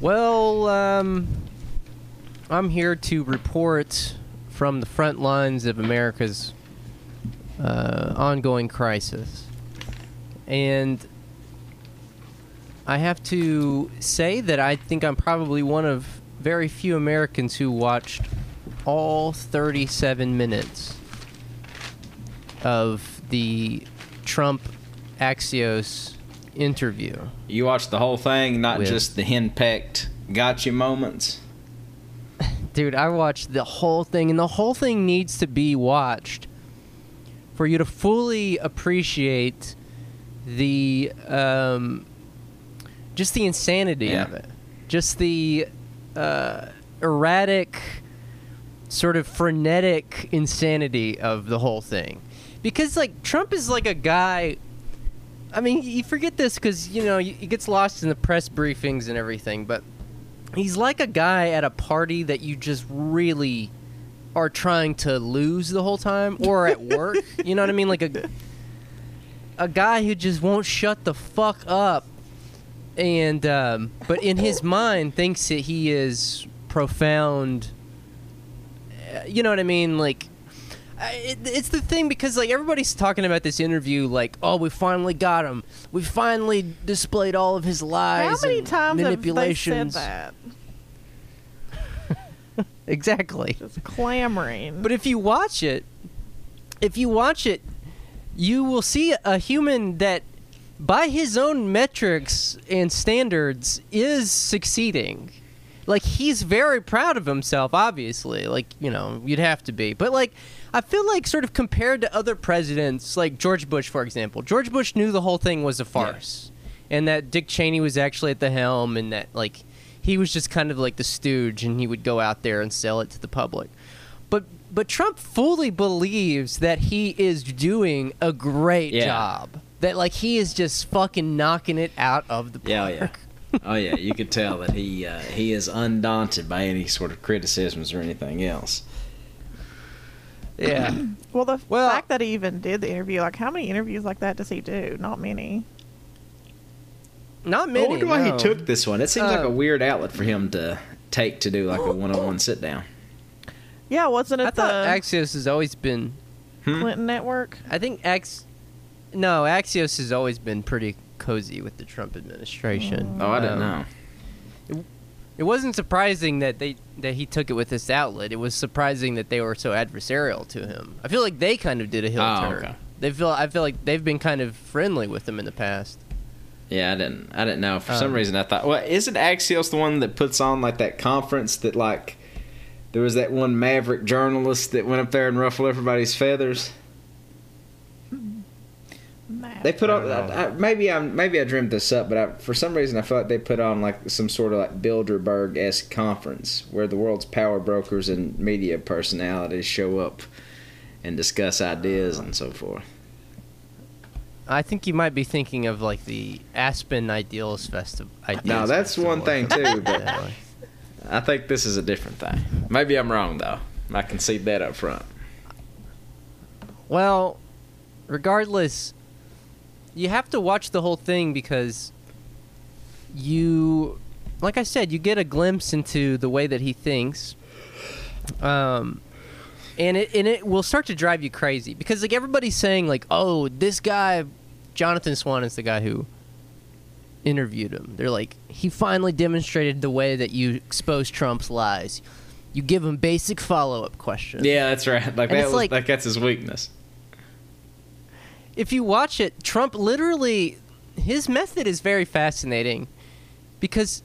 Well, um, I'm here to report from the front lines of America's uh, ongoing crisis. And I have to say that I think I'm probably one of very few Americans who watched all 37 minutes of the Trump Axios interview. You watched the whole thing, not With- just the henpecked gotcha moments. Dude, I watched the whole thing, and the whole thing needs to be watched for you to fully appreciate the um, just the insanity Yeah. of it, just the uh, erratic, sort of frenetic insanity of the whole thing. Because like Trump is like a guy. I mean, you forget this because you know he gets lost in the press briefings and everything, but he's like a guy at a party that you just really are trying to lose the whole time or at work you know what i mean? Like a a guy who just won't shut the fuck up and um, but in his mind thinks that he is profound uh, you know what i mean? Like it, it's the thing because like everybody's talking about this interview like oh we finally got him we finally displayed all of his lies. How many times have they said manipulations that? exactly Just clamoring. But if you watch it, if you watch it, you will see a human that, by his own metrics and standards, is succeeding. Like he's very proud of himself, obviously. Like you know, you'd have to be. But like, I feel like sort of compared to other presidents, like George Bush, for example. George Bush knew the whole thing was a farce, and that Dick Cheney was actually at the helm, and that like he was just kind of like the stooge, and he would go out there and sell it to the public. But but Trump fully believes that he is doing a great Yeah. job. That like he is just fucking knocking it out of the park. Yeah, oh, yeah. Oh yeah, you could tell that he uh, he is undaunted by any sort of criticisms or anything else. Yeah. well, the Well- fact that he even did the interview, like, how many interviews like that does he do? Not many. Not many. I wonder why no. he took this one. It seems like Uh, a weird outlet for him to take to do like a one-on-one sit down. Yeah, wasn't it I the thought Axios has always been. Hmm? Clinton network? I think Ax. No, Axios has always been pretty cozy with the Trump administration. Oh, I don't Um, know. It wasn't surprising that they that he took it with this outlet. It was surprising that they were so adversarial to him. I feel like they kind of did a hill Oh, turn. okay. They feel I feel like they've been kind of friendly with him in the past. Yeah, I didn't. I didn't know. For some Um, reason, I thought, well, isn't Axios the one that puts on like that conference that like there was that one maverick journalist that went up there and ruffled everybody's feathers. They put I on. I, I, maybe I'm. Maybe I dreamed this up, but I, for some reason, I feel like they put on like some sort of like Bilderberg esque conference where the world's power brokers and media personalities show up and discuss ideas and so forth. I think you might be thinking of like the Aspen Ideas Festival. No, that's one thing too, but- I think this is a different thing. Maybe I'm wrong though. I can see that up front. Well, regardless, you have to watch the whole thing because you, like I said, you get a glimpse into the way that he thinks. Um, and it and it will start to drive you crazy because like everybody's saying like, oh, this guy, Jonathan Swan is the guy who interviewed him. They're like, he finally demonstrated the way that you expose Trump's lies. You give him basic follow up questions. Yeah, that's right. Like And that was like- like that's his weakness. If you watch it, Trump literally his method is very fascinating because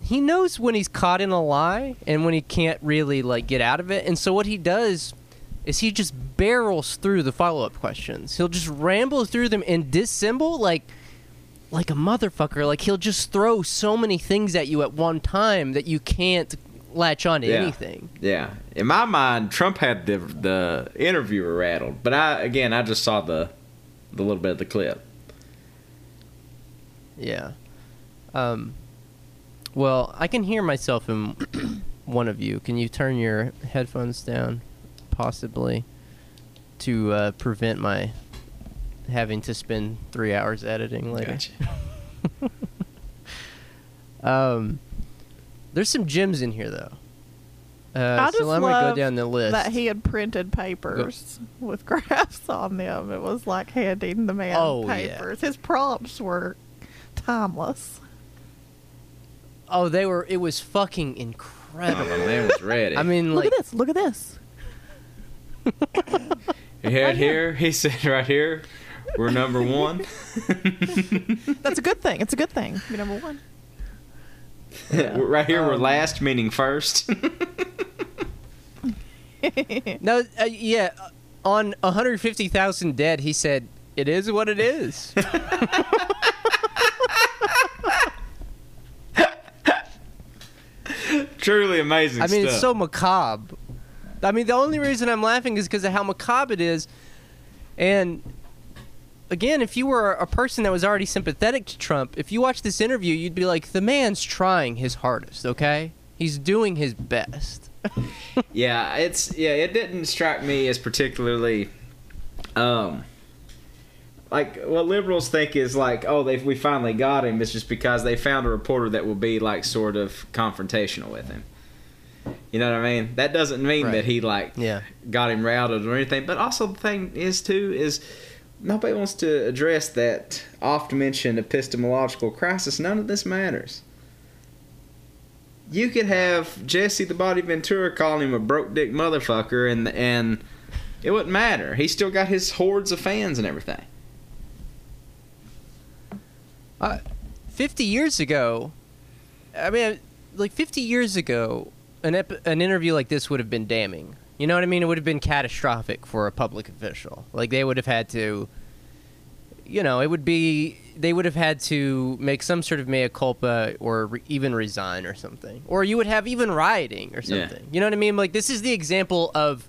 he knows when he's caught in a lie and when he can't really like get out of it. And so what he does is he just barrels through the follow-up questions. He'll just ramble through them and dissemble like like a motherfucker. Like he'll just throw so many things at you at one time that you can't latch on to Yeah. anything. Yeah, in my mind, Trump had the the interviewer rattled, but I again I just saw the the little bit of the clip. Yeah. Um, well, I can hear myself in one of you. Can you turn your headphones down, possibly, to uh, prevent my having to spend three hours editing later? Gotcha. Um, there's some gems in here though. I Uh, just so I'm gonna go love down the list. that he had printed papers with graphs on them. It was like handing the man Oh, yeah. papers. His prompts were timeless. oh, they were. It was fucking Oh, incredible. my man was ready. I mean, Look at this. Look at this. here, here, he said right here, we're number one. That's a good thing. It's a good thing. Be number one. right here, we're Um, last, meaning first. no, uh, yeah. On 150,000 dead, he said, "It is what it is." Truly amazing I mean, stuff. it's so macabre. I mean, the only reason I'm laughing is because of how macabre it is. And again, if you were a person that was already sympathetic to Trump, if you watch this interview, you'd be like, the man's trying his hardest, okay? He's doing his best. Yeah, it's yeah. It didn't strike me as particularly, um, like what liberals think is like, oh, they we finally got him. It's just because they found a reporter that will be like sort of confrontational with him. You know what I mean? That doesn't mean Right. that he like Yeah. got him routed or anything. But also the thing is too is nobody wants to address that oft mentioned epistemological crisis. None of this matters. You could have Jesse the Body Ventura calling him a broke dick motherfucker, and and it wouldn't matter. He still got his hordes of fans and everything. Uh, 50 years ago, I mean, like 50 years ago, an, ep- an interview like this would have been damning. You know what I mean? It would have been catastrophic for a public official. Like, they would have had to, you know, it would be, they would have had to make some sort of mea culpa or re- even resign or something. Or you would have even rioting or Yeah. something. You know what I mean? Like, this is the example of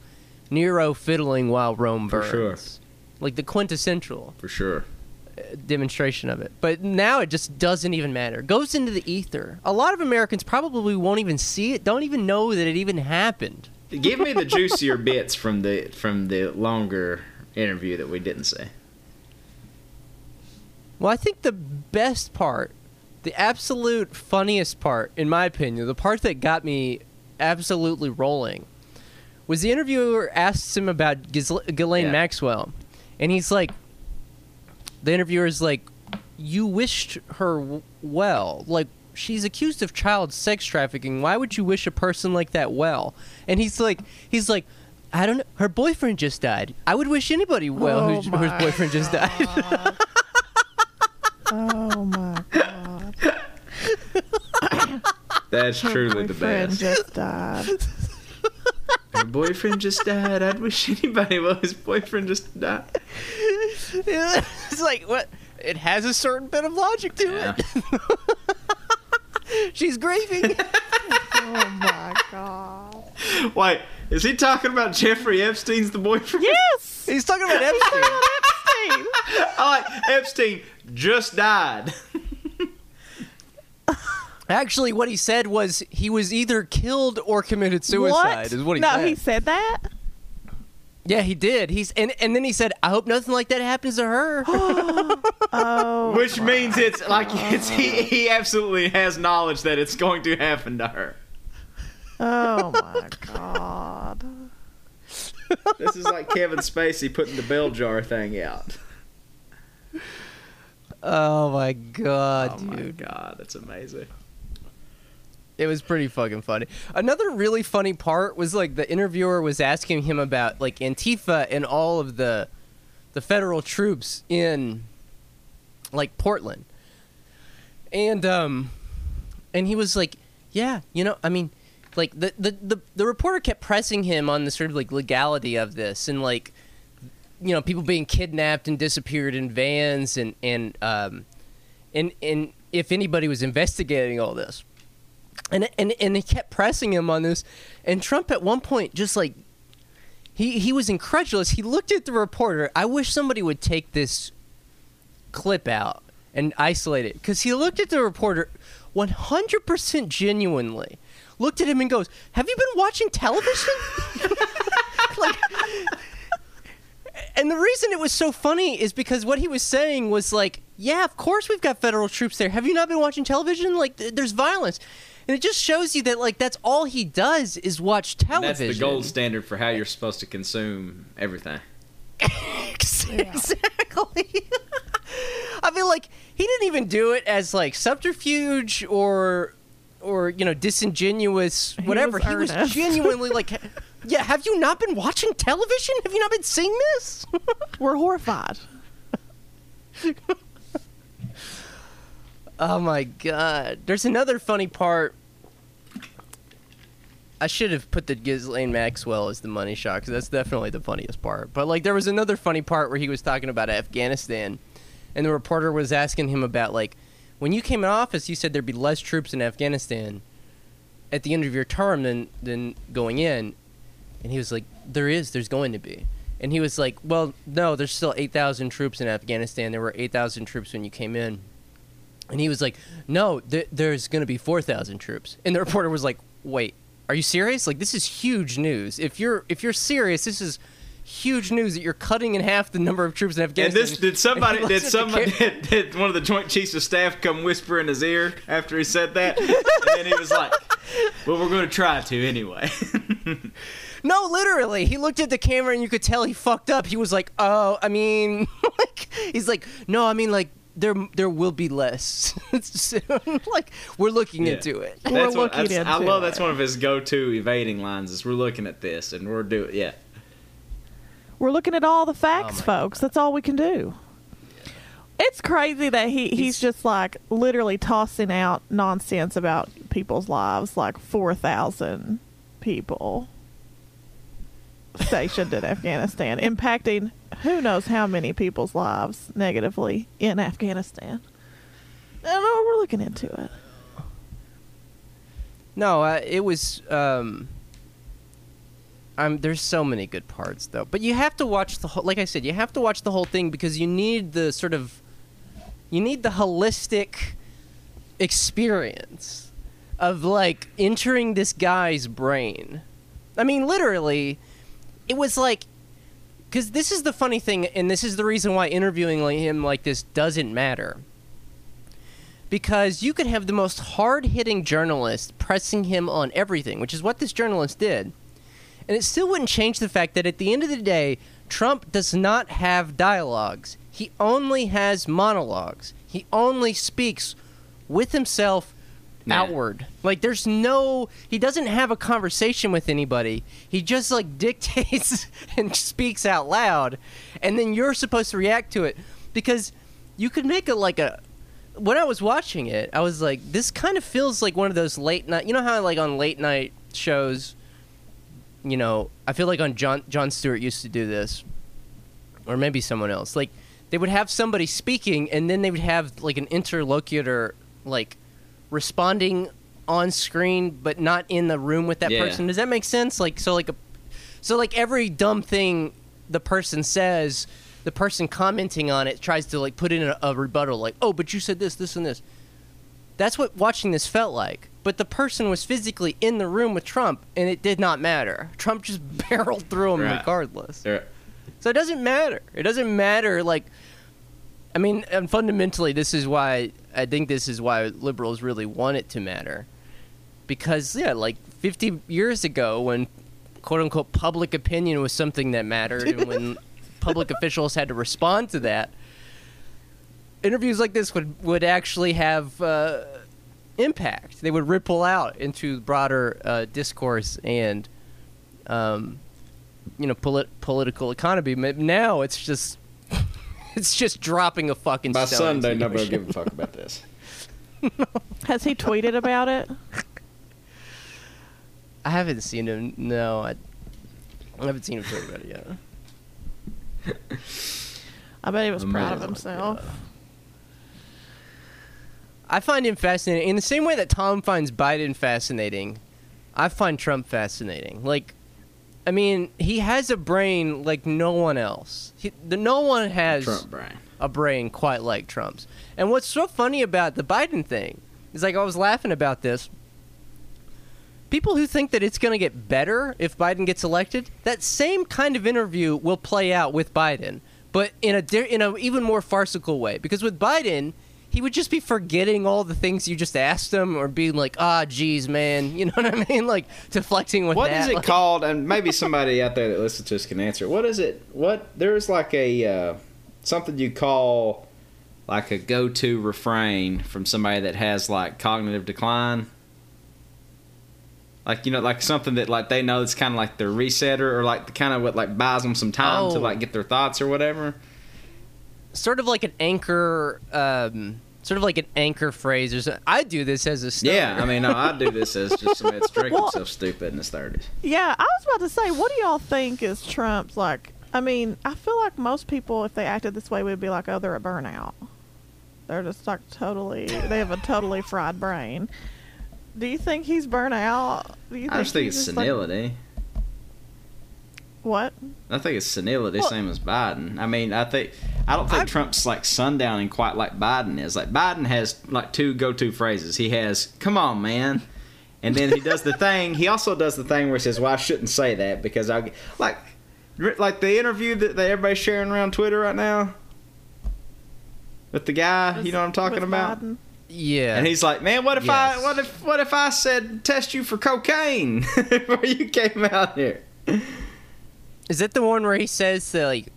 Nero fiddling while Rome For burns. sure. Like, the quintessential uh, For sure. demonstration of it. But now it just doesn't even matter. Goes into the ether. A lot of Americans probably won't even see it, don't even know that it even happened. Give me the juicier bits from the from the longer interview that we didn't see. Well, I think the best part, the absolute funniest part, in my opinion, the part that got me absolutely rolling, was the interviewer asks him about Ghislaine Ghislaine Yeah. Maxwell. And he's like, the interviewer's like, you wished her w- well. Like, she's accused of child sex trafficking. Why would you wish a person like that well? And he's like, he's like, I don't know. Her boyfriend just died. I would wish anybody well Oh whose, whose boyfriend just died. Oh my god. That's truly the Boyfriend best. just died. Her boyfriend just died. I'd wish anybody well his boyfriend just died. it's like what? It has a certain bit of logic to Yeah. it. She's grieving. Oh my god. Wait, is he talking about Jeffrey Epstein's the boyfriend? Yes. He's talking about Epstein. Epstein. I like Epstein just died. Actually, what he said was he was either killed or committed suicide. What? Is what he no, said. he said that. Yeah, he did. He's and and then he said, "I hope nothing like that happens to her." Oh. Which means it's like it's he, he absolutely has knowledge that it's going to happen to her. Oh my god. This is like Kevin Spacey putting the bell jar thing out. oh my god, Oh my dude! god, that's amazing. It was pretty fucking funny. Another really funny part was like the interviewer was asking him about like Antifa and all of the the federal troops in like Portland. And um and he was like, "Yeah, you know, I mean, like the the the, the reporter kept pressing him on the sort of like legality of this and like you know, people being kidnapped and disappeared in vans and and um and and if anybody was investigating all this. And and and he kept pressing him on this and Trump at one point just like he he was incredulous. He looked at the reporter. I wish somebody would take this clip out and isolate it cuz he looked at the reporter 100% genuinely looked at him and goes have you been watching television like And the reason it was so funny is because what he was saying was like, yeah, of course we've got federal troops there. Have you not been watching television? Like, th- there's violence. And it just shows you that, like, that's all he does is watch And television. that's the gold standard for how you're supposed to consume everything. exactly. I mean, like, he didn't even do it as, like, subterfuge or, or you know, disingenuous, He whatever. was he was genuinely like, yeah, have you not been watching television? Have you not been seeing this? We're horrified. Oh my god. There's another funny part. I should have put the Ghislaine Maxwell as the money shot because that's definitely the funniest part. But like, there was another funny part where he was talking about Afghanistan, and the reporter was asking him about like, when you came in office, you said there'd be less troops in Afghanistan at the end of your term than than going in, and he was like, there is, there's going to be. And he was like, well, no, there's still 8,000 troops in Afghanistan. There were 8,000 troops when you came in. And he was like, "No, th- there's going to be 4,000 troops." And the reporter was like, "Wait, are you serious? Like this is huge news. If you're if you're serious, this is huge news that you're cutting in half the number of troops in And Afghanistan." this did somebody And did looks at the somebody did, did one of the Joint Chiefs of Staff come whisper in his ear after he said that, and then he was like, "Well, we're going to try to anyway." No, literally. He looked at the camera and you could tell he fucked up. He was like, "Oh, I mean, like he's like, "No, I mean like there there will be less." soon. like we're looking Yeah. into it. We're That's what, looking that's, I love it. that's one of his go-to evading lines is we're looking at this and we're doing yeah. We're looking at all the facts, Oh folks. That's all we can do. It's crazy that he, he's, He's- just like literally tossing out nonsense about people's lives, like 4,000 people stationed in Afghanistan, impacting who knows how many people's lives negatively in Afghanistan. I don't know, we're looking into it. No, uh, it was. Um, there's so many good parts though, but you have to watch the whole. Like I said, you have to watch the whole thing because you need the sort of, you need the holistic experience of like entering this guy's brain. I mean, literally, it was like, because this is the funny thing, and this is the reason why interviewing him like this doesn't matter because you could have the most hard-hitting journalist pressing him on everything, which is what this journalist did. And it still wouldn't change the fact that at the end of the day, Trump does not have dialogues. He only has monologues. He only speaks with himself Nah. outward. Like there's no he doesn't have a conversation with anybody. He just like dictates and speaks out loud and then you're supposed to react to it because you could make it like a when I was watching it, I was like, this kind of feels like one of those late night. You know how like on late night shows, you know, I feel like on Jon Jon Stewart used to do this, or maybe someone else. Like they would have somebody speaking, and then they would have like an interlocutor, like responding on screen, but not in the room with that Yeah. person. Does that make sense? Like so, like a so like every dumb thing the person says, the person commenting on it tries to like put in a, a rebuttal, like, "Oh, but you said this, this, and this." That's what watching this felt like. But the person was physically in the room with Trump, and it did not matter. Trump just barreled through him Right. regardless. There- So it doesn't matter. It doesn't matter. Like, I mean, and fundamentally, this is why I think this is why liberals really want it to matter, because yeah, like 50 years ago, when quote unquote public opinion was something that mattered, and when public officials had to respond to that, interviews like this would would actually have. Uh, impact they would ripple out into broader uh, discourse and um, you know polit- political economy. But now it's just it's just dropping a fucking By stone Sunday, into the nobody will give a fuck about this. Has he tweeted about it? I haven't seen him. No, I, I haven't seen him tweet about it yet. I bet he was proud of himself. I find him fascinating in the same way that Tom finds Biden fascinating. I find Trump fascinating. Like, I mean, he has a brain like no one else. He, the, no one has brain. a brain quite like Trump's. And what's so funny about the Biden thing is like I was laughing about this people who think that it's going to get better if Biden gets elected, that same kind of interview will play out with Biden, but in a in a even more farcical way. Because with Biden, he would just be forgetting all the things you just asked him, or being like, "Ah, geez, man," you know what I mean? Like deflecting with What that. is it like- called? And maybe somebody out there that listens to us can answer. What is it? What there's like a uh, something you call like a go-to refrain from somebody that has like cognitive decline. Like you know, like something that like they know it's kind of like their resetter or like the kind of what like buys them some time to Oh. like get their thoughts or whatever. Sort of like an anchor. Um, Sort of like an anchor phrase or something. I do this as a stoner. Yeah, I mean, no, I do this as just somebody that's drinking Well- himself stupid in his thirties. Yeah, I was about to say, what do y'all think is Trump's like? I mean, I feel like most people, if they acted this way, would be like, oh, they're a burnout. They're just like totally, they have a totally fried brain. Do you think he's burnt out? Do you I just think it's just, like- senility. What? I think it's senility, Well- same as Biden. I mean, I think I don't think I- Trump's like sundowning quite like Biden is. Like Biden has like two go-to phrases. He has "Come on, man," and then he does the thing. He also does the thing where he says, "Well, I shouldn't say that because I like like the interview that, that everybody's sharing around Twitter right now with the guy. You know what I'm talking about? Biden? Yeah. And he's like, "Man, what if I what if what if I said test you for cocaine before you came out here?" Is it the one where he says that like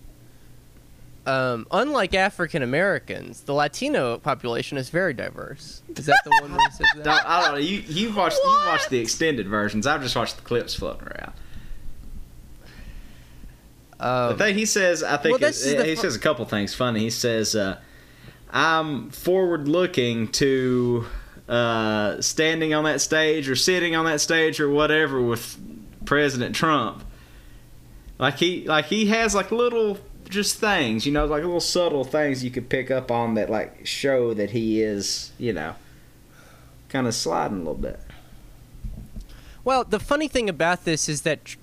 um, unlike African Americans, the Latino population is very diverse. Is that the one where he says Don't- that? I don't know. You you watched you What? watched the extended versions. I've just watched the clips floating around. Um, the thing he says, I think, well, is, this is he fu- says a couple things funny. He says, uh, "I'm forward looking to uh, standing on that stage or sitting on that stage or whatever with President Trump." Like he like he has like little just things, you know, like little subtle things you could pick up on that like show that he is, you know, kind of sliding a little bit. Well, the funny thing about this is that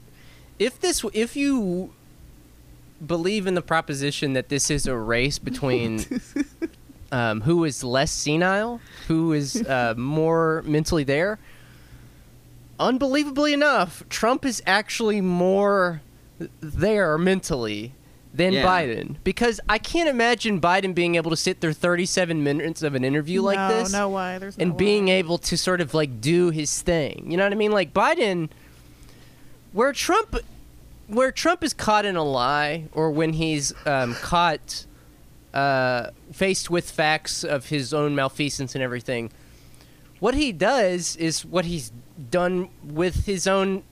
if this, if you believe in the proposition that this is a race between um, who is less senile, who is uh, more mentally there, unbelievably enough, Trump is actually more there mentally than Yeah. Biden because I can't imagine Biden being able to sit through 37 minutes of an interview like no, this No way. There's no and being way. able to sort of like do his thing. You know what I mean? Like Biden, where Trump, where Trump is caught in a lie, or when he's um, caught uh, faced with facts of his own malfeasance and everything, what he does is what he's done with his own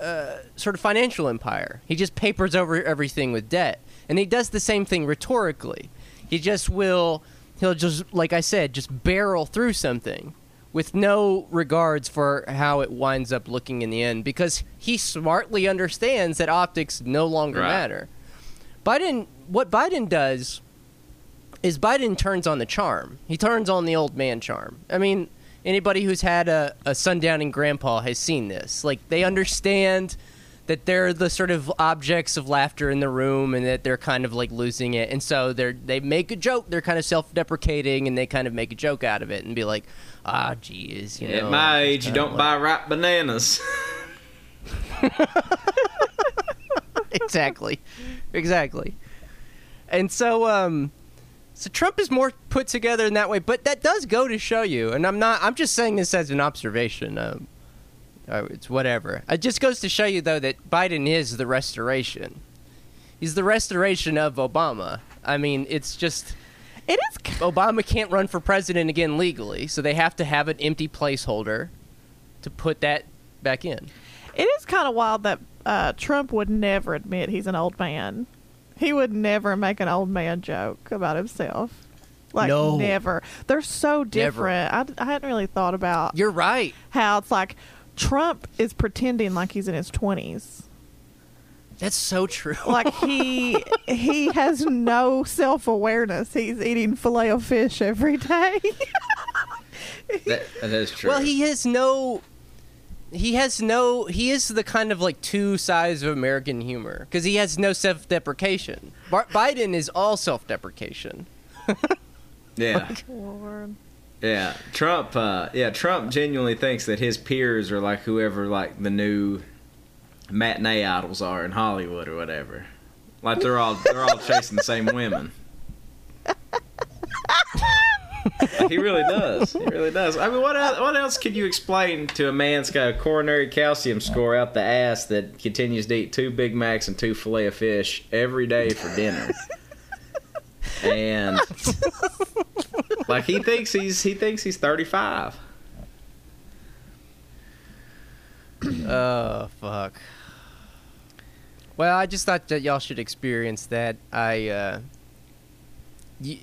uh, sort of financial empire. He just papers over everything with debt, and he does the same thing rhetorically. He just will, he'll just, like I said, just barrel through something with no regards for how it winds up looking in the end, because he smartly understands that optics no longer Right. matter. Biden, what Biden does is Biden turns on the charm. He turns on the old man charm. I mean, anybody who's had a, a sundowning grandpa has seen this. Like, they understand that they're the sort of objects of laughter in the room and that they're kind of like losing it. And so they're they make a joke, they're kind of self deprecating and they kind of make a joke out of it and be like, ah, geez, you know. At my age, you don't like- buy ripe bananas. exactly, exactly. And so, um, so Trump is more put together in that way, but that does go to show you. And I'm not. I'm just saying this as an observation. Um, uh, it's whatever. It just goes to show you, though, that Biden is the restoration. He's the restoration of Obama. I mean, it's just It is. Obama can't run for president again legally, so they have to have an empty placeholder to put that back in. It is kind of wild that uh, Trump would never admit he's an old man. He would never make an old man joke about himself. Like No. never. They're so different. I, I hadn't really thought about You're right. how it's like Trump is pretending like he's in his twenties. That's so true. Like he he has no self awareness. He's eating filet of fish every day. that, that is true. Well, he has no. He has no. He is the kind of like two sides of American humor because he has no self-deprecation. Bar- Biden is all self-deprecation. yeah. Lord. Yeah, Trump. Uh, yeah, Trump genuinely thinks that his peers are like whoever like the new matinee idols are in Hollywood or whatever. Like they're all they're all chasing the same women. he really does. He really does. I mean, what else, what else could you explain to a man that's got a coronary calcium score out the ass that continues to eat two Big Macs and two fillet of fish every day for dinner? And like he thinks he's he thinks he's 35. Oh fuck. Well, I just thought that y'all should experience that. I uh, y-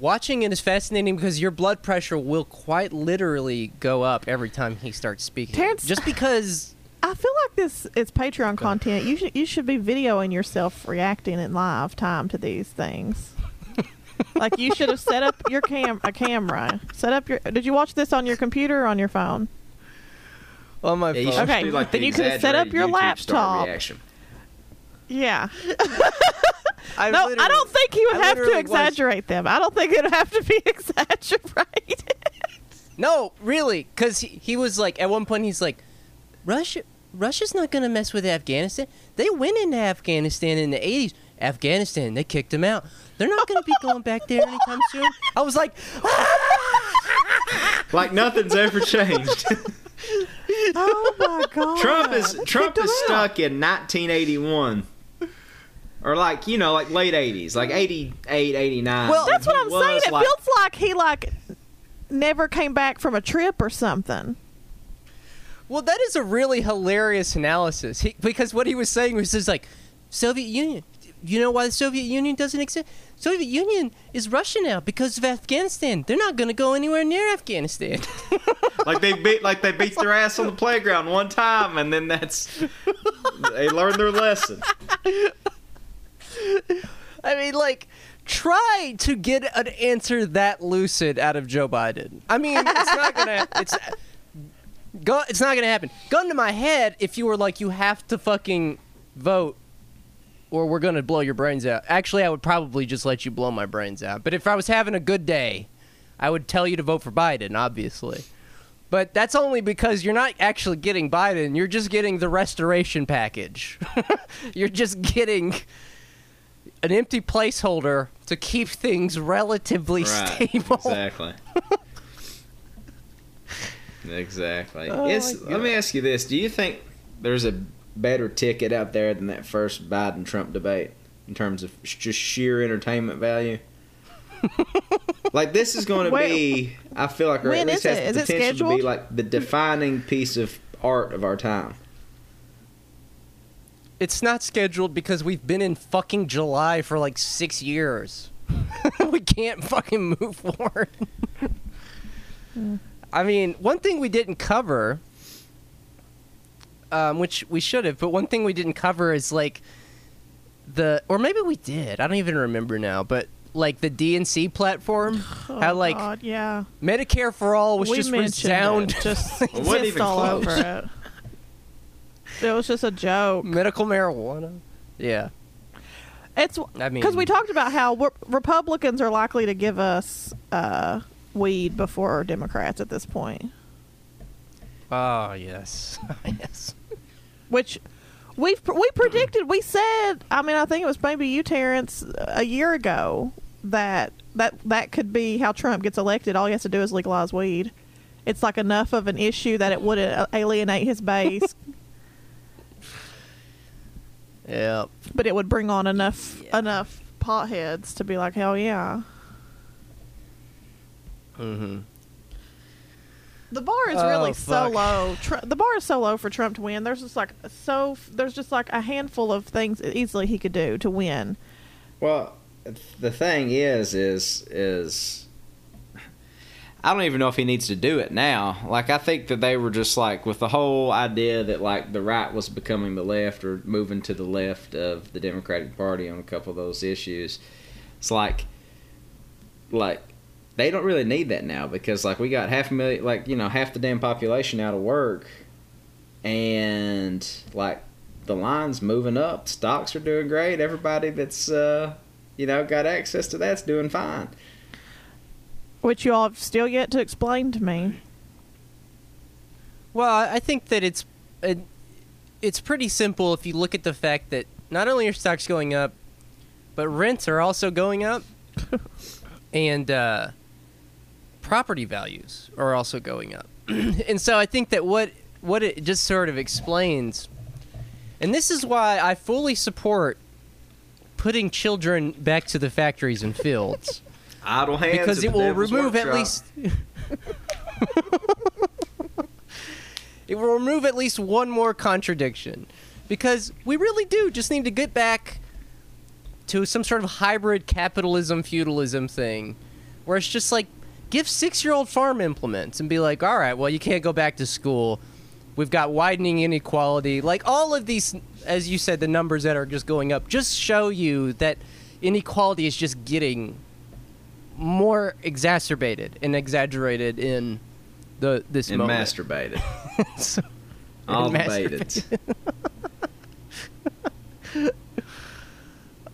watching it is fascinating because your blood pressure will quite literally go up every time he starts speaking. Terrence- just because I feel like this is Patreon content. You should you should be videoing yourself reacting in live time to these things. like you should have set up your cam a camera. Set up your. Did you watch this on your computer or on your phone? on my Yeah, you phone. Okay, like, then the you could have set up your YouTube star laptop. Reaction. Yeah. I no, I don't think he would I have to literally was- exaggerate them. I don't think it would have to be exaggerated. No, really, because he, he was like at one point he's like, Russia, Russia's not gonna mess with Afghanistan. They went into Afghanistan in the '80s. Afghanistan, they kicked them out. They're not gonna be going back there anytime soon. I was like, Like nothing's ever changed. oh my god. Trump is Trump is him out. stuck in 1981. Or like, you know, like late 80s, like 88, 89. Well, That's what I'm was, saying. It like- feels like he like never came back from a trip or something. well, that is a really hilarious analysis he, because what he was saying was just like, Soviet Union. You know why the Soviet Union doesn't exist? Soviet Union is Russia now because of Afghanistan. They're not gonna go anywhere near Afghanistan. like they beat like they beat their ass on the playground one time and then that's they learned their lesson. I mean, like, try to get an answer that lucid out of Joe Biden. I mean, it's not gonna. It's go. It's not gonna happen. Gun to my head, if you were like, you have to fucking vote, or we're gonna blow your brains out. Actually, I would probably just let you blow my brains out. But if I was having a good day, I would tell you to vote for Biden, obviously. But that's only because you're not actually getting Biden. You're just getting the restoration package. you're just getting an empty placeholder to keep things relatively stable. Exactly. exactly. Oh it's, let me ask you this: Do you think there's a better ticket out there than that first Biden Trump debate in terms of sh- just sheer entertainment value? like this is going to be, I feel like, or at least has it? the Is potential to be like the defining piece of art of our time. It's not scheduled because we've been in fucking July for like six years. we can't fucking move forward. I mean, one thing we didn't cover, um, which we should have, but one thing we didn't cover is like the, or maybe we did. I don't even remember now, but like the DNC platform, Oh, how like God, yeah. Medicare for all was we just mentioned resound. it, just It wasn't pissed even all close. over it. It was just a joke. medical marijuana. Yeah, It's I mean, because we talked about how Republicans are likely to give us uh, weed before Democrats at this point, Oh yes, yes. which we we predicted. We said. I mean, I think it was maybe you, Terrence, a year ago that that that could be how Trump gets elected. All he has to do is legalize weed. It's like enough of an issue that it would uh, alienate his base, Yeah. but it would bring on enough Yeah. enough potheads to be like, hell yeah. Mm-hmm. The bar is Oh, really so low. Tr- the bar is so low for Trump to win. There's just like so. There's just like a handful of things easily he could do to win. Well, the thing is, is, is, I don't even know if he needs to do it now. Like, I think that they were just like with the whole idea that like the right was becoming the left or moving to the left of the Democratic Party on a couple of those issues. It's like, like they don't really need that now because like we got half a million, like you know, half the damn population out of work, and like the line's moving up. Stocks are doing great. Everybody that's uh, you know got access to that's doing fine. Which you all have still yet to explain to me. Well, I think that it's it, it's pretty simple if you look at the fact that not only are stocks going up, but rents are also going up, and uh, property values are also going up. and so I think that what what it just sort of explains, and this is why I fully support putting children back to the factories and fields Idle hands because it will remove at least it will remove at least one more contradiction. Because we really do just need to get back to some sort of hybrid capitalism feudalism thing where it's just like give 6-year-old farm implements and be like all right well you can't go back to school. We've got widening inequality. Like all of these as you said the numbers that are just going up just show you that inequality is just getting more exacerbated and exaggerated in the this and moment. masturbated. So- All the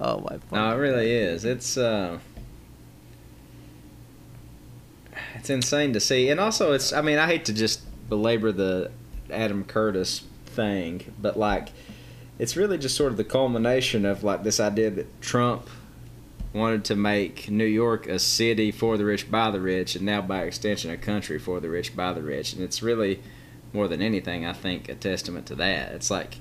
Oh my! No, it really is. It's uh, it's insane to see, and also it's. I mean, I hate to just belabor the Adam Curtis thing, but like, it's really just sort of the culmination of like this idea that Trump wanted to make New York a city for the rich by the rich, and now by extension a country for the rich by the rich, and it's really more than anything, I think, a testament to that. It's like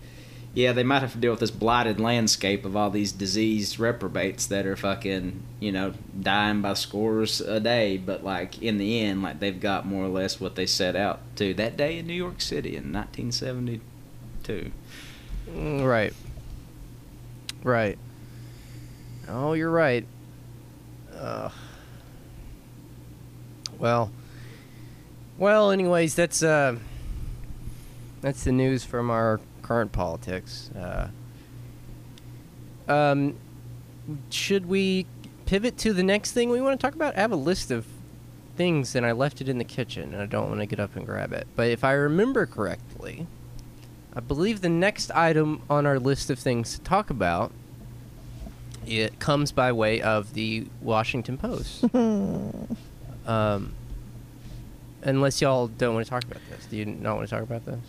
yeah, they might have to deal with this blighted landscape of all these diseased reprobates that are fucking, you know, dying by scores a day. But like in the end, like they've got more or less what they set out to that day in New York City in 1972. Mm, Right. Right. Oh, you're right. Well. Well, anyways, that's uh, that's the news from our current politics. Uh, um, should we pivot to the next thing we want to talk about? I have a list of things, and I left it in the kitchen, and I don't want to get up and grab it. But if I remember correctly, I believe the next item on our list of things to talk about it comes by way of the Washington Post. um, unless y'all don't want to talk about this, do you not want to talk about this?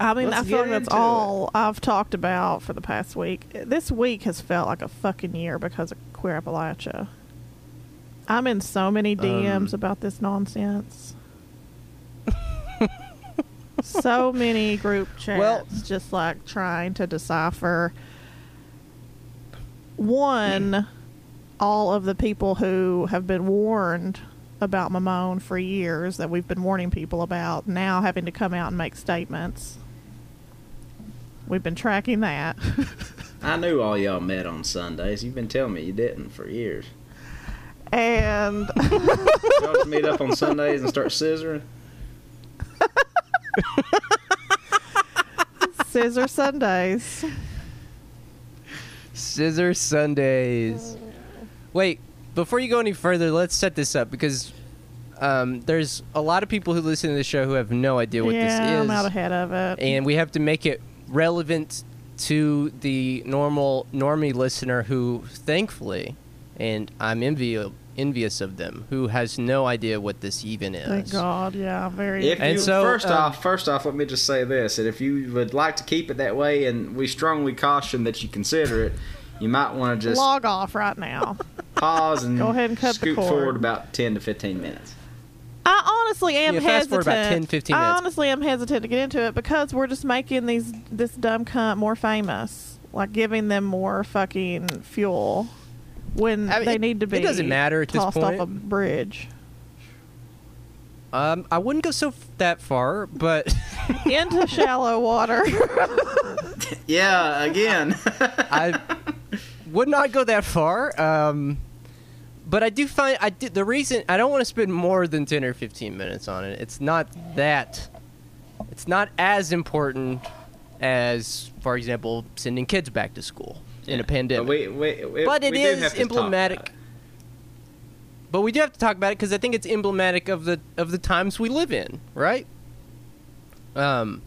I mean, Let's I feel like that's into all I've talked about for the past week. This week has felt like a fucking year because of Queer Appalachia. I'm in so many DMs Um, about this nonsense. so many group chats, Well- just like trying to decipher one, all of the people who have been warned about Mamone for years that we've been warning people about now having to come out and make statements. We've been tracking that. I knew all y'all met on Sundays. You've been telling me you didn't for years. and Y'all just meet up on Sundays and start scissoring. Scissor Sundays. Scissor Sundays. Wait, before you go any further, let's set this up because um, there's a lot of people who listen to the show who have no idea what yeah, this is. I'm out ahead of it. and we have to make it relevant to the normal normie listener who thankfully and i'm envi- envious of them who has no idea what this even is Thank God. Yeah, very. If And you, so, first um, off, first off, let me just say this: that if you would like to keep it that way, and we strongly caution that you consider it, you might want to just log off right now. pause and Go ahead and cut the scoot cord. forward about ten to fifteen minutes. I honestly am Yeah, hesitant. forward about 10, 15 I honestly am hesitant to get into it because we're just making these this dumb cunt more famous, like giving them more fucking fuel when I mean, they it- need to be. it be. doesn't matter at this tossed point. off a bridge um, i wouldn't go so f- that far but into shallow water. Yeah, again. i would not go that far um, but i do find i did the reason i don't want to spend more than 10 or 15 minutes on it it's not that it's not as important as for example sending kids back to school in a But pandemic we, we, we, but it we do is have to talk about emblematic. But we do have to talk about it because I think it's emblematic of the of the times we live in, right? Um,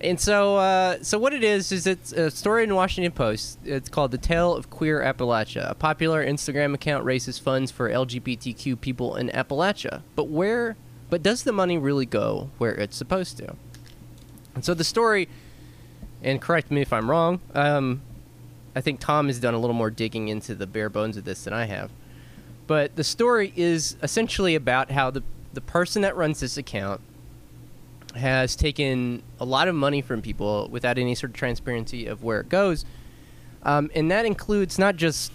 And so, uh, so what it is is it's a story in the Washington Post. It's called "The Tale of Queer Appalachia." A popular Instagram account raises funds for LGBTQ people in Appalachia. But where? But does the money really go where it's supposed to? And so the story, and correct me if I'm wrong. Um, I think Tom has done a little more digging into the bare bones of this than I have. But the story is essentially about how the the person that runs this account has taken a lot of money from people without any sort of transparency of where it goes. Um, and that includes not just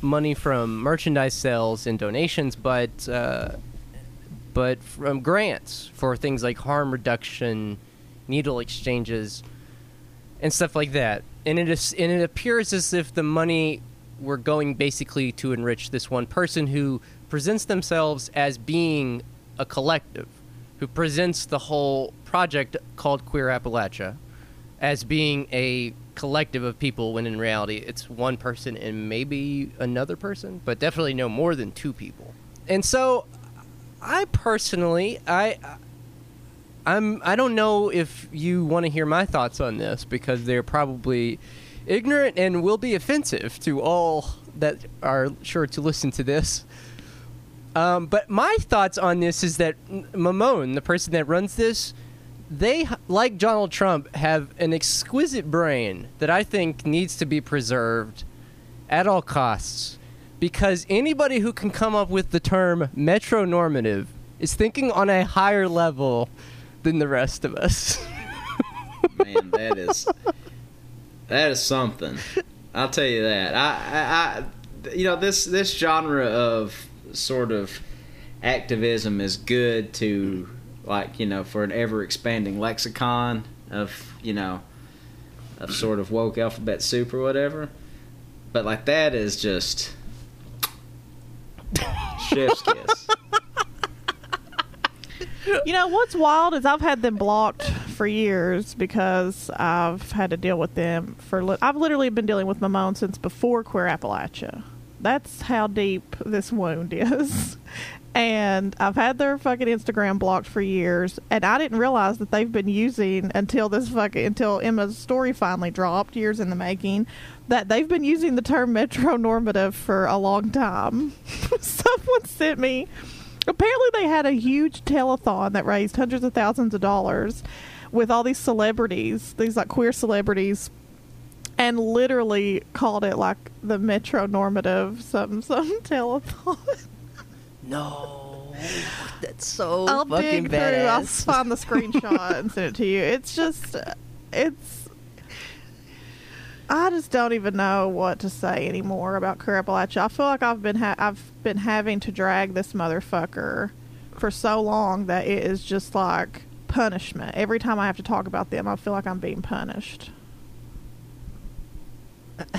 money from merchandise sales and donations, but uh, but from grants for things like harm reduction, needle exchanges, and stuff like that. And it is, and it appears as if the money were going basically to enrich this one person who presents themselves as being a collective who presents the whole project called Queer Appalachia as being a collective of people when in reality it's one person and maybe another person, but definitely no more than two people. And so I personally I I'm I don't know if you want to hear my thoughts on this because they're probably ignorant and will be offensive to all that are sure to listen to this. Um, but my thoughts on this is that Mamone, the person that runs this, they, like Donald Trump, have an exquisite brain that I think needs to be preserved at all costs. Because anybody who can come up with the term metronormative is thinking on a higher level than the rest of us. Man, that is that is something. I'll tell you that. I, I, I you know, this this genre of sort of activism is good to like you know for an ever expanding lexicon of you know of sort of woke alphabet soup or whatever but like that is just chef's kiss You know what's wild is I've had them blocked for years because I've had to deal with them for. Li- I've literally been dealing with Mamone since before Queer Appalachia. That's how deep this wound is. And I've had their fucking Instagram blocked for years, and I didn't realize that they've been using until this fucking until Emma's story finally dropped, years in the making, that they've been using the term metronormative for a long time. Someone sent me apparently they had a huge telethon that raised hundreds of thousands of dollars with all these celebrities, these like queer celebrities, and literally called it like the metronormative some some telethon. no, that's so I'll fucking dig through. I'll find the screenshot and send it to you. It's just, it's. I just don't even know what to say anymore about Queer Appalachia. I feel like I've been ha- I've been having to drag this motherfucker for so long that it is just like punishment. Every time I have to talk about them, I feel like I'm being punished.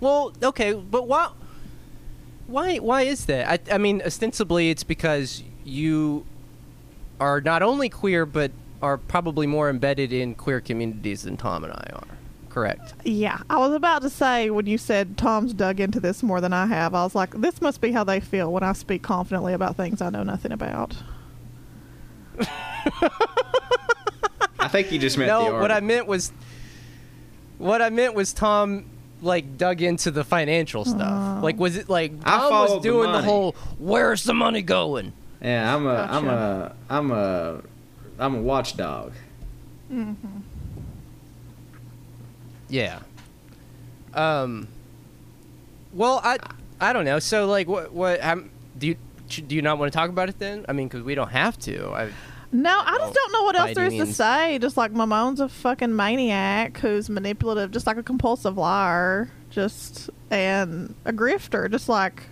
Well, okay, but why? Why? Why is that? I, I mean, ostensibly, it's because you are not only queer, but are probably more embedded in queer communities than Tom and I are. Correct. Yeah, I was about to say when you said Tom's dug into this more than I have, I was like, this must be how they feel when I speak confidently about things I know nothing about. i think you just meant the no, what I meant was, what I meant was Tom like dug into the financial stuff. Oh. Like, was it like I Tom was followed the doing the, whole "Where's the money going"? yeah i'm a i'm Gotcha. a i'm a i'm a watchdog Yeah. Um. Well, I I don't know. So like, what what um, do you do you not want to talk about it then? I mean, because we don't have to. I, No, I just don't know what else there is any to say. Just like Mamone's a fucking maniac who's manipulative, just like a compulsive liar, just and a grifter, just like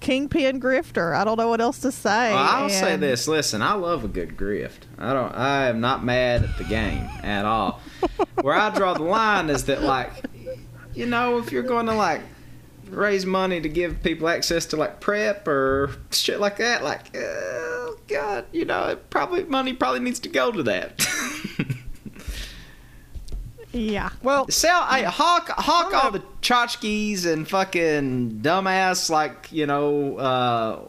kingpin grifter. I don't know what else to say. Well, I'll say this. Listen, I love a good grift. I don't. I am not mad at the game at all. Where I draw the line is that, like, you know, if you're going to like raise money to give people access to like PrEP or shit like that, like, oh god, you know, it probably money probably needs to go to that. Yeah. well, Sell, I hawk, hawk all the tchotchkes and fucking dumbass, like you know, uh,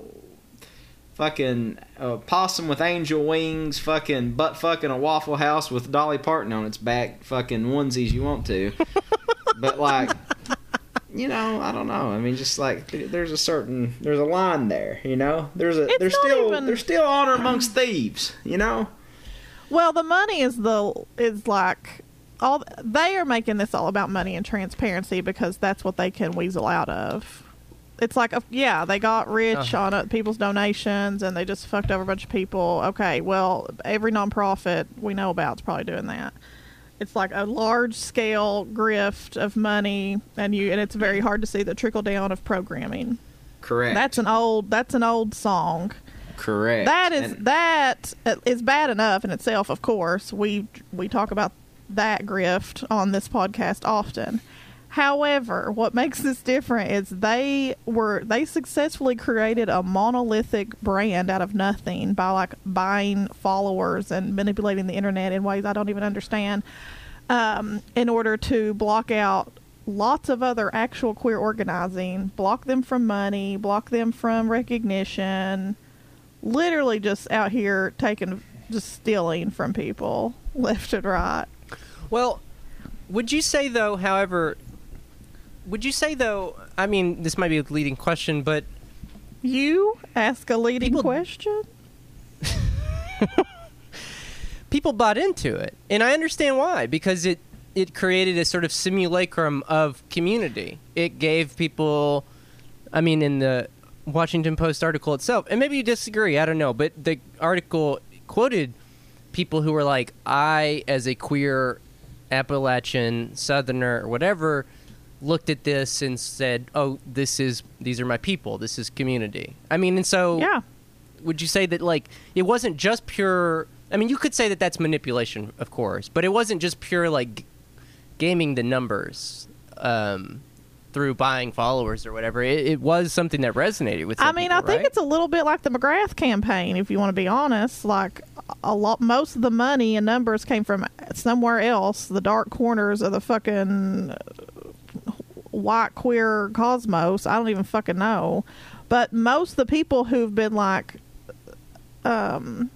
fucking a possum with angel wings, fucking butt fucking a Waffle House with Dolly Parton on its back, fucking onesies you want to. but like, you know, I don't know. I mean, just like there's a certain there's a line there. You know, there's a It's there's not still even- there's still honor amongst thieves. You know. Well, the money is the is like all they are making this all about money and transparency because that's what they can weasel out of. It's like, uh, yeah, they got rich Uh-huh. on uh, people's donations and they just fucked over a bunch of people. Okay, well, every nonprofit we know about is probably doing that. It's like a large scale grift of money, and you and it's very hard to see the trickle down of programming. Correct. That's an old that's an old song. correct. That is And- that is bad enough in itself. Of course, we we talk about that grift on this podcast often. However, what makes this different is they were they successfully created a monolithic brand out of nothing by like buying followers and manipulating the internet in ways I don't even understand um, in order to block out lots of other actual queer organizing, block them from money, block them from recognition, literally just out here taking, just stealing from people left and right. Well, would you say though, however, would you say though? I mean, this might be a leading question, but You ask a leading People- question? people bought into it, and I understand why because it it created a sort of simulacrum of community. It gave people, I mean, in the Washington Post article itself, and maybe you disagree, I don't know, but the article quoted people who were like, I, as a queer Appalachian Southerner or whatever, looked at this and said, "Oh, this is these are my people. This is community." I mean, and so Yeah. would you say that like it wasn't just pure i mean you could say that that's manipulation of course but it wasn't just pure like g- gaming the numbers um, through buying followers or whatever it, it was something that resonated with I mean, people, I think right? it's a little bit like the McGrath campaign, if you want to be honest. Like a lot, most of the money and numbers came from somewhere else, the dark corners of the fucking white queer cosmos. I don't even fucking know. But most of the people who've been like, um,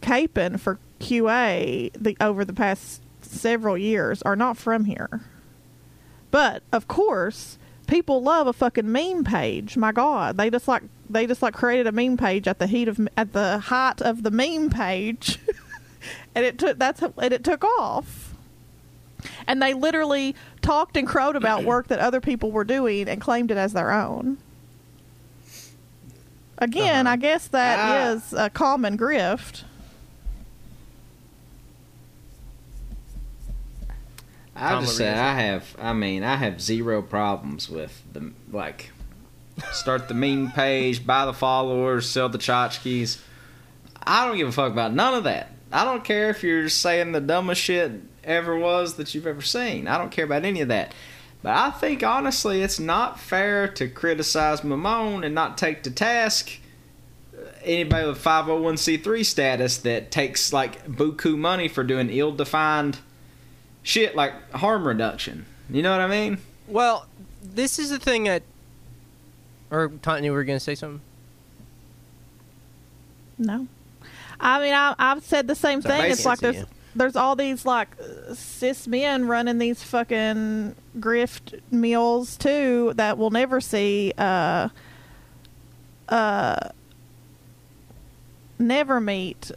caping for QA the over the past several years are not from here. But of course, people love a fucking meme page. My God, they just like they just like created a meme page at the heat of at the height of the meme page, and it took that's and it took off. And they literally talked and crowed about work that other people were doing and claimed it as their own. Again, Uh-huh. I guess that Ah. is a common grift. I just what were you say I have. I mean, I have zero problems with the like. Start the meme page, buy the followers, sell the tchotchkes. I don't give a fuck about none of that. I don't care if you're saying the dumbest shit ever was that you've ever seen. I don't care about any of that. But I think honestly, it's not fair to criticize Mamone and not take to task anybody with 501c3 status that takes like buku money for doing ill-defined shit like harm reduction. You know what I mean? well this is the thing that or Tanya, were going to say something No, I mean I, I've said the same So thing. It's like there's Yeah. there's all these like cis men running these fucking grift meals too that will never see uh uh never meet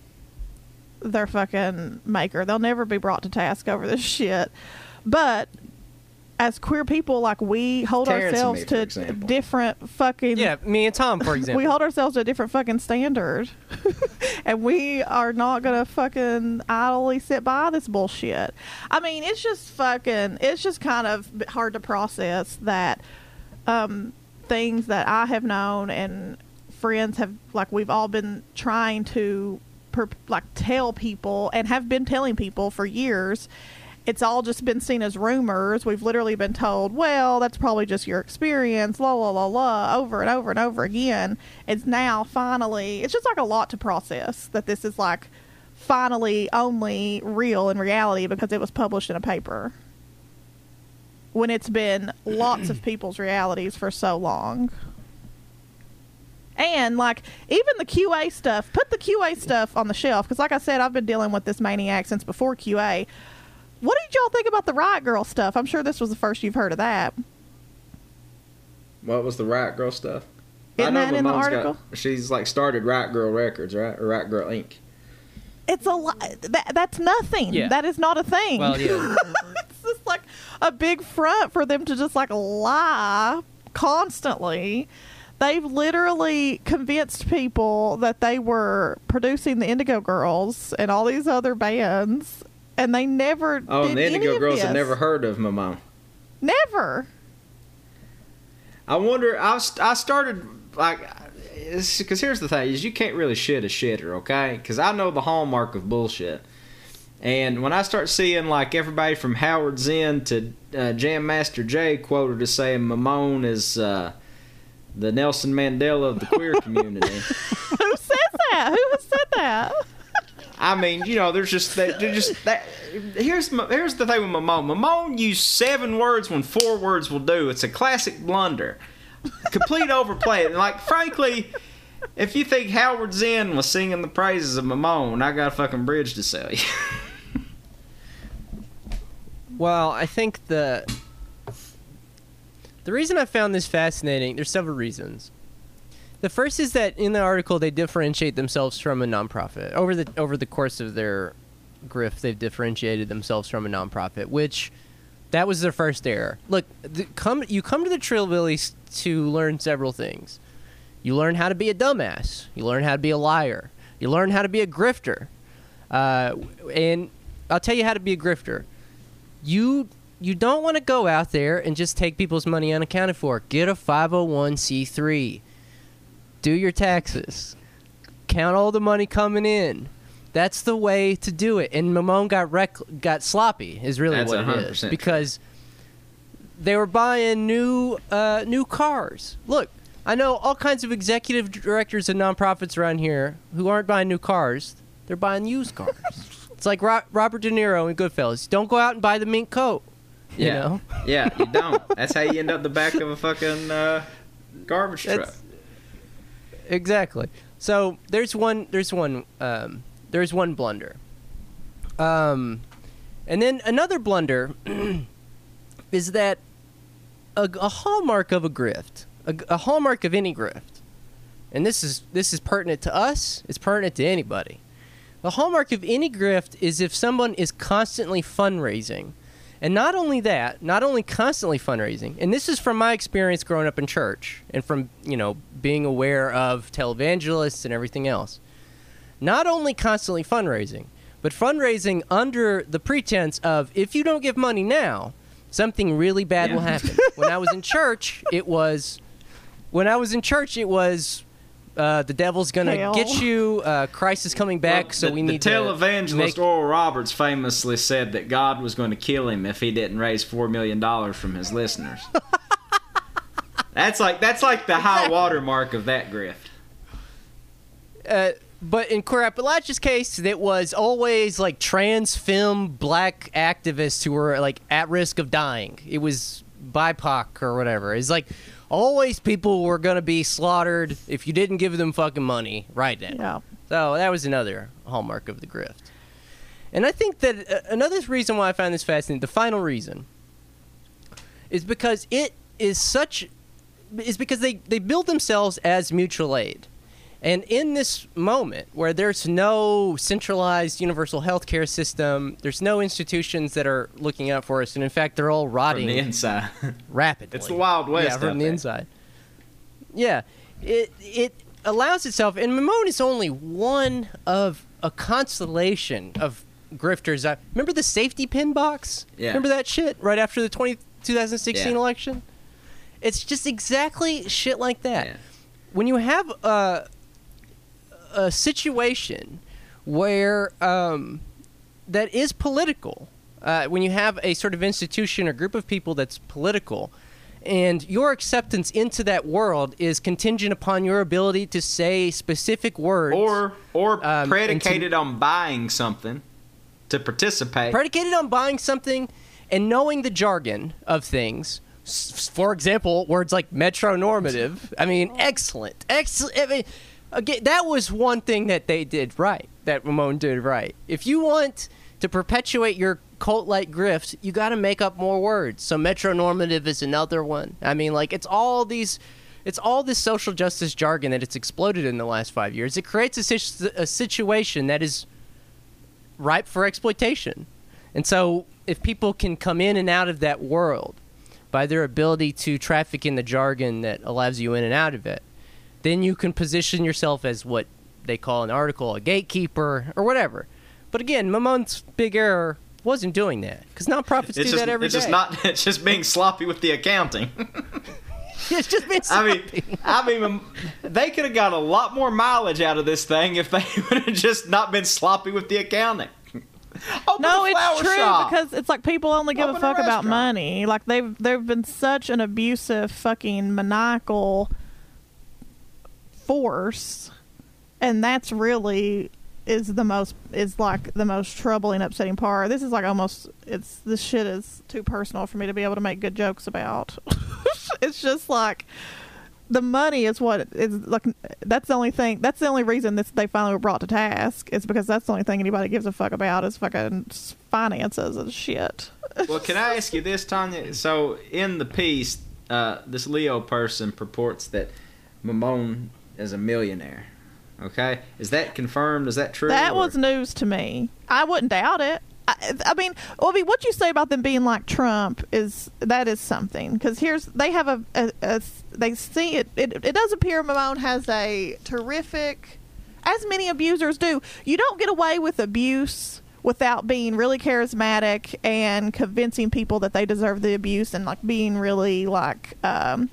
their fucking maker. They'll never be brought to task over this shit. But as queer people, like we hold Terrence ourselves me, to example. different fucking yeah me and tom for example we hold ourselves to a different fucking standard. and we are not gonna fucking idly sit by this bullshit. I mean, it's just fucking it's just kind of hard to process that um things that I have known and friends have like we've all been trying to per, like tell people and have been telling people for years it's all just been seen as rumors. We've literally been told, well, that's probably just your experience, la la la la, over and over and over again. It's now finally, it's just like a lot to process that this is like finally only real in reality because it was published in a paper. When it's been lots of people's realities for so long. And like even the QA stuff, put the QA stuff on the shelf because, like I said, I've been dealing with this maniac since before QA. What did y'all think about the Riot Girl stuff? I'm sure this was the first you've heard of that. What was the Riot Girl stuff? Isn't that in the article? Got, she's like started Riot Girl Records, right? Or Riot Girl Inc. It's a li- that, that's nothing. Yeah. That is not a thing. Well, yeah. it's just like a big front for them to just like lie constantly. They've literally convinced people that they were producing the Indigo Girls and all these other bands, and they never. Oh, the Indigo Girls had never heard of Mamone. Never. I wonder. I I started like because here's the thing: is you can't really shit a shitter, okay? Because I know the hallmark of bullshit. And when I start seeing like everybody from Howard Zinn to uh, Jam Master Jay quoted as saying Mamone is uh, the Nelson Mandela of the queer community. Who says that? Who has said that? I mean, you know, there's just that. Just that. Here's my- here's the thing with Mamone. Mamone used seven words when four words will do. It's a classic blunder, complete overplay. And like, frankly, if you think Howard Zinn was singing the praises of Mamone, I got a fucking bridge to sell you. Well, I think the the reason I found this fascinating, there's several reasons. The first is that in the article they differentiate themselves from a nonprofit. Over the over the course of their grift, they've differentiated themselves from a nonprofit, which that was their first error. Look, the, come you come to the Trillbillies to learn several things. You learn how to be a dumbass. You learn how to be a liar. You learn how to be a grifter. Uh, and I'll tell you how to be a grifter you you don't want to go out there and just take people's money unaccounted for. Get a 501c3. Do your taxes. Count all the money coming in. That's the way to do it. And Mamone got rec- got sloppy is really That's what it 100% is because they were buying new uh, new cars. Look, I know all kinds of executive directors of nonprofits around here who aren't buying new cars. They're buying used cars. it's like Ro- Robert De Niro in Goodfellas. Don't go out and buy the mink coat. You yeah, know? yeah, you don't. That's how you end up the back of a fucking uh, garbage truck. That's- Exactly. So there's one. There's one. Um, there's one blunder. Um, and then another blunder is that a, a hallmark of a grift, a, a hallmark of any grift, and this is this is pertinent to us. It's pertinent to anybody. The hallmark of any grift is if someone is constantly fundraising. And not only that, not only constantly fundraising, and this is from my experience growing up in church and from, you know, being aware of televangelists and everything else. Not only constantly fundraising, but fundraising under the pretense of if you don't give money now, something really bad will happen. when I was in church, it was when I was in church it was uh, the devil's gonna Hell. get you. Uh, Christ is coming back, Well, so the, we need the to televangelist make Oral Roberts famously said that God was going to kill him if he didn't raise four million dollars from his listeners. that's like that's like the high water mark of that grift. uh, but in Queer Appalachia's case, it was always like trans femme black activists who were like at risk of dying. It was BIPOC or whatever. It's like always people were gonna be slaughtered if you didn't give them fucking money right now. Yeah. So that was another hallmark of the grift. And I think that uh, another reason why I find this fascinating, the final reason, is because it is such, is because they, they build themselves as mutual aid. And in this moment where there's no centralized universal healthcare system, there's no institutions that are looking out for us, and in fact, they're all rotting From rotting the inside. rapidly. It's the Wild West Yeah, from the there. inside. Yeah, it it allows itself, and Mamone is only one of a constellation of grifters. I, remember the safety pin box? Yeah. Remember that shit right after the 20, 2016 Yeah. election? It's just exactly shit like that. Yeah. When you have a a situation where um, that is political, uh, when you have a sort of institution or group of people that's political, and your acceptance into that world is contingent upon your ability to say specific words Or or Um, and to- predicated on buying something to participate. predicated on buying something and knowing the jargon of things For example, words like metronormative. I mean, excellent, excellent. I mean, again, that was one thing that they did right. That Mamone did right. If you want to perpetuate your cult-like grift, you got to make up more words. So metronormative is another one. I mean, like it's all these. It's all this social justice jargon that it's exploded in the last five years. It creates a, a situation that is ripe for exploitation. And so, if people can come in and out of that world by their ability to traffic in the jargon that allows you in and out of it, then you can position yourself as what they call an article a gatekeeper or whatever. But again, Mamone's big error wasn't doing that because nonprofits do It's just, that every it's day. just not. It's just being sloppy with the accounting. it's just been I mean. I mean, they could have got a lot more mileage out of this thing if they would have just not been sloppy with the accounting. Open No, it's true shop. because it's like people only give Open a a fuck about money. Like they've they've been such an abusive, fucking maniacal force, and that's really is the most is like the most troubling, upsetting part. This is like almost it's this shit is too personal for me to be able to make good jokes about. it's just like the money is what is like that's the only thing that's the only reason this they finally were brought to task is because that's the only thing anybody gives a fuck about is fucking finances and shit well, can I ask you this, Tanya? So, in the piece, uh, this Leo person purports that Mamone is a millionaire. Okay, is that confirmed? Is that true? that or- was news to me i wouldn't doubt it I, I mean, mean, what you say about them being like Trump is that is something because here's they have a, a, a they see it, it. It does appear Mamone has a terrific, as many abusers do. You don't get away with abuse without being really charismatic and convincing people that they deserve the abuse and like being really like um,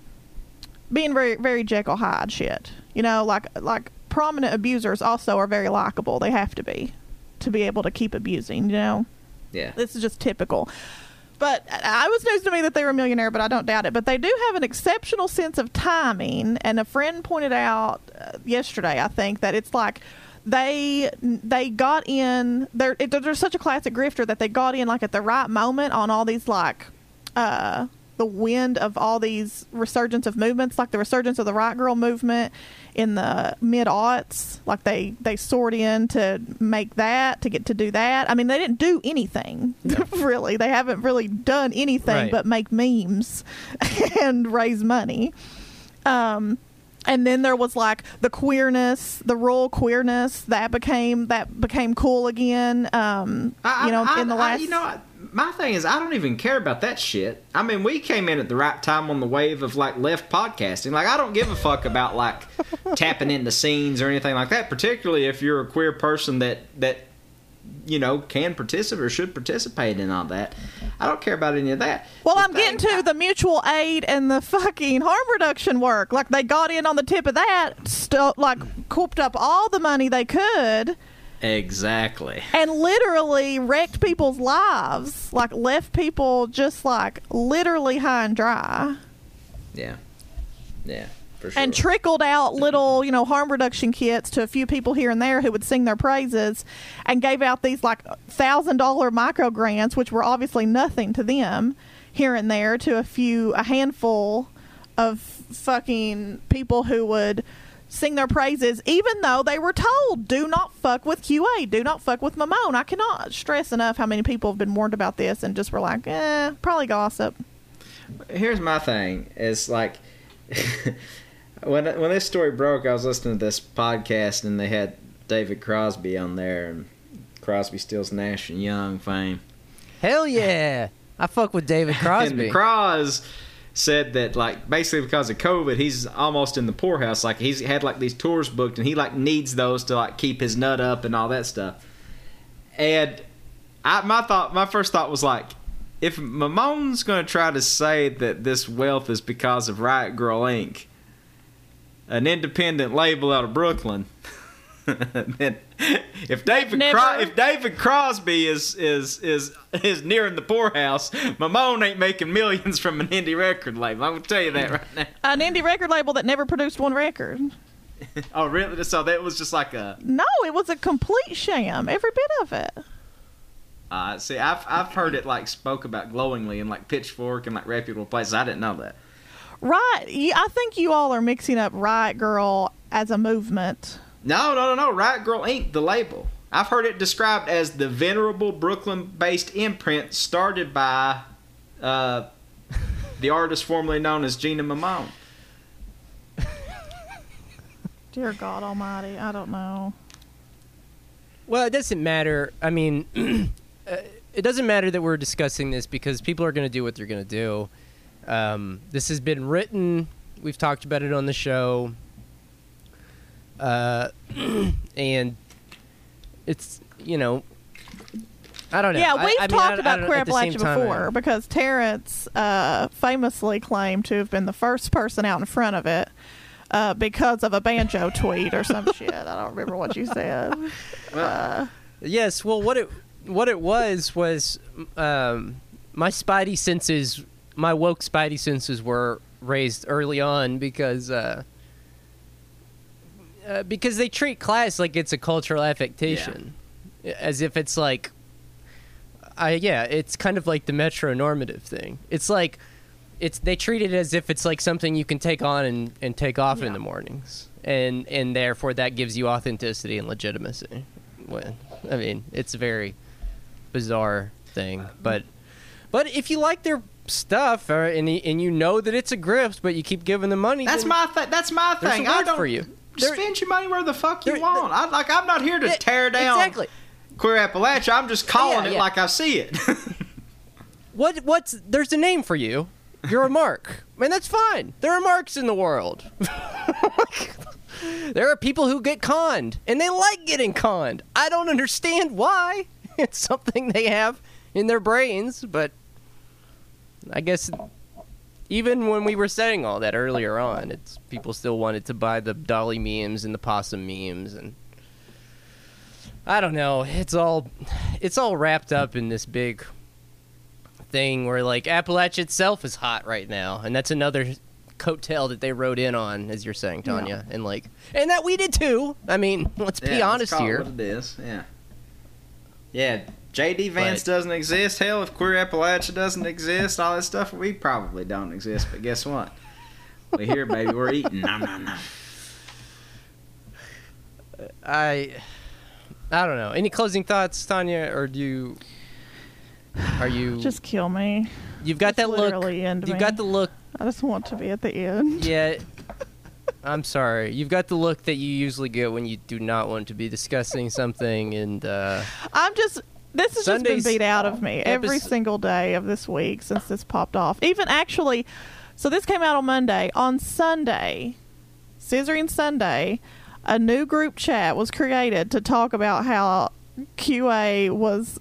being very very Jekyll Hyde shit. You know, like like prominent abusers also are very likable. They have to be to be able to keep abusing. You know, Yeah. this is just typical. But I was news to me that they were a millionaire, but I don't doubt it. But they do have an exceptional sense of timing, and a friend pointed out uh, yesterday, I think, that it's like they they got in. They're it, they're such a classic grifter that they got in like at the right moment on all these like uh, the wind of all these resurgence of movements, like the resurgence of the Riot Girl movement in the mid aughts. Like they they soared in to make that to get to do that. I mean, they didn't do anything really. They haven't really done anything Right. but make memes and raise money. Um, and then there was like the queerness, the royal queerness that became that became cool again. Um, I, you know, I, in the I- last you know, I- my thing is, I don't even care about that shit. I mean, we came in at the right time on the wave of like left podcasting. Like, I don't give a fuck about like tapping into scenes or anything like that. Particularly if you're a queer person that that you know can participate or should participate in all that. I don't care about any of that. Well, The I'm getting thing- to the mutual aid and the fucking harm reduction work. Like they got in on the tip of that, stu- like cooped up all the money they could, exactly. and literally wrecked people's lives. Like left people just like literally high and dry, Yeah. Yeah. For sure. and trickled out little, you know, harm reduction kits to a few people here and there who would sing their praises, and gave out these like thousand dollar micro grants, which were obviously nothing to them, here and there to a few, a handful of fucking people who would sing their praises, even though they were told, "Do not fuck with QA, do not fuck with Mamone." I cannot stress enough how many people have been warned about this and just were like, "Eh, probably gossip." here's my thing is like when when this story broke i was listening to this podcast and they had david crosby on there and crosby stills nash and young fame Hell yeah! I fuck with David Crosby. And Cross said that like basically because of COVID, he's almost in the poorhouse. Like he's had like these tours booked, and he like needs those to like keep his nut up and all that stuff. And I, my thought, my first thought was like, if Mamone's going to try to say that this wealth is because of Riot Girl Inc., an independent label out of Brooklyn. then if David if David Crosby is is is is nearing the poorhouse, Mamone ain't making millions from an indie record label. I'm gonna tell you that right now. An indie record label that never produced one record. Oh, really? So that was just like a No, it was a complete sham. Every bit of it. Uh, see, I've I've heard it like spoke about glowingly in like Pitchfork and like reputable places. I didn't know that. Right. I think you all are mixing up Riot Girl as a movement. No, no, no, no. Riot Girl Inc. The label. I've heard it described as the venerable Brooklyn-based imprint started by uh, the artist formerly known as Gina Mamone. Dear God Almighty, I don't know. Well, it doesn't matter. I mean, uh, it doesn't matter that we're discussing this because people are going to do what they're going to do. Um, this has been written. We've talked about it on the show. Uh, and it's, you know, I don't know. Yeah, we've I mean, talked I- I about don't- Queer at the same Appalachia time, I- before because Terrence uh, famously claimed to have been the first person out in front of it uh, because of a banjo tweet or some shit. I don't remember what you said. Uh, Yes, well, what it what it was was um, my spidey senses, my woke spidey senses were raised early on because uh, uh, because they treat class like it's a cultural affectation, as if it's like, I yeah, it's kind of like the metronormative thing. It's like. It's they treat it as if it's like something you can take on and, and take off in the mornings, and and therefore that gives you authenticity and legitimacy. When I mean, it's a very bizarre thing, but but if you like their stuff uh, and and you know that it's a grift, but you keep giving them money, That's my th- that's my thing. I don't for you. Spend your money where the fuck you want. I like. I'm not here to Yeah, tear down exactly. Queer Appalachia. I'm just calling Yeah, it yeah. like I see it. What what's there's a name for you. You're a mark, and that's fine. There are marks in the world. there are people who get conned, and they like getting conned. I don't understand why. It's something they have in their brains, but I guess even when we were saying all that earlier on, it's people still wanted to buy the dolly memes and the possum memes and I don't know. It's all it's all wrapped up in this big thing where like Appalachia itself is hot right now, and that's another coattail that they rode in on, as you're saying, Tanya, and like, and that we did too. I mean, let's be Yeah, let's honest call it here. What it is, yeah. Yeah, JD Vance But- doesn't exist. Hell, if Queer Appalachia doesn't exist, all that stuff, we probably don't exist. But guess what? We here, baby. We're eating. Nom nom nom. I, I don't know. Any closing thoughts, Tanya, or do you? Are you just kill me. You've got just that look. literally end You've me. got the look. I just want to be at the end. Yeah. I'm sorry. You've got the look that you usually get when you do not want to be discussing something, and uh, I'm just. This has Sunday's just been beat out of me every episode- single day of this week since this popped off. Even actually, so this came out on Monday. On Sunday, Scissoring Sunday, a new group chat was created to talk about how QA was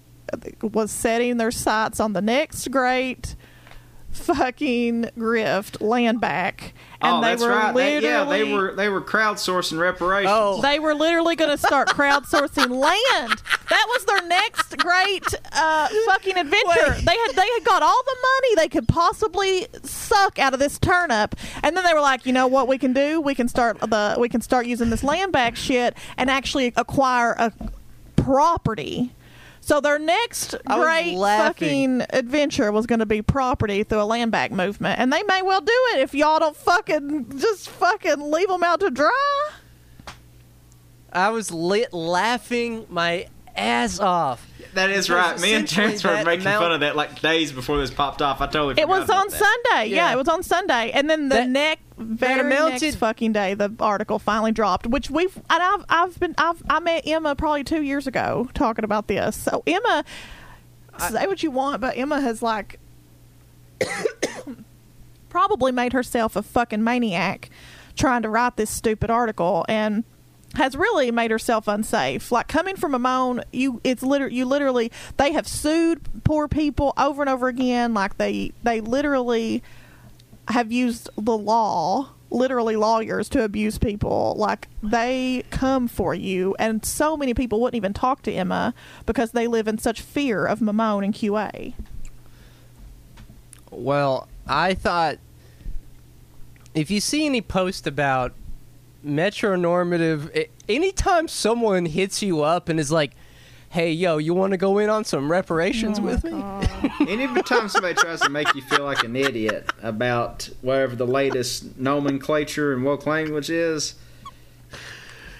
was setting their sights on the next great fucking grift land back, and oh, they that's were right. They- literally yeah, they were they were crowdsourcing reparations. Oh. they were literally going to start crowdsourcing land. That was their next great uh, fucking adventure. Wait. They had they had got all the money they could possibly suck out of this turnip, and then they were like, you know what we can do? We can start the we can start using this land back shit and actually acquire a property. So their next I great fucking adventure was going to be property through a land back movement, and they may well do it if y'all don't fucking just fucking leave them out to dry. I was lit laughing my ass off. That is right. Me and essentially Chance were making amount- fun of that like days before this popped off. I totally forgot. It was about on that. Sunday. Yeah. Yeah. it was on Sunday, and then the That- next very amounted- next fucking day, the article finally dropped. Which we've and I've I've been I've I met Emma probably two years ago talking about this. So Emma, say what you want, but Emma has like probably made herself a fucking maniac trying to write this stupid article and has really made herself unsafe. Like coming from Amon, you it's liter- you literally they have sued poor people over and over again. Like they they literally have used the law, literally lawyers, to abuse people. Like they come for you, and so many people wouldn't even talk to Emma because they live in such fear of Mamone and QA. Well, I thought if you see any post about metronormative, a- anytime someone hits you up and is like, hey, yo, you want to go in on some reparations Oh with me? Anytime somebody tries to make you feel like an idiot about whatever the latest nomenclature and woke language is,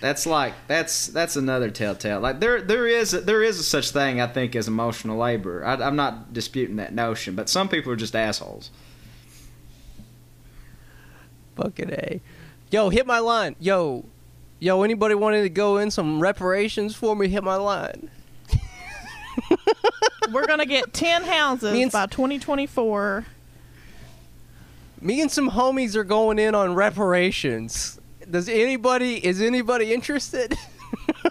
that's like that's that's another telltale. Like there there is there is a such thing I think as emotional labor. I, I'm not disputing that notion, but some people are just assholes. Fucking A. Yo, hit my line. Yo, yo, anybody wanted to go in some reparations for me? Hit my line. We're gonna get ten houses and by 2024. Me and some homies are going in on reparations. Does anybody, is anybody interested?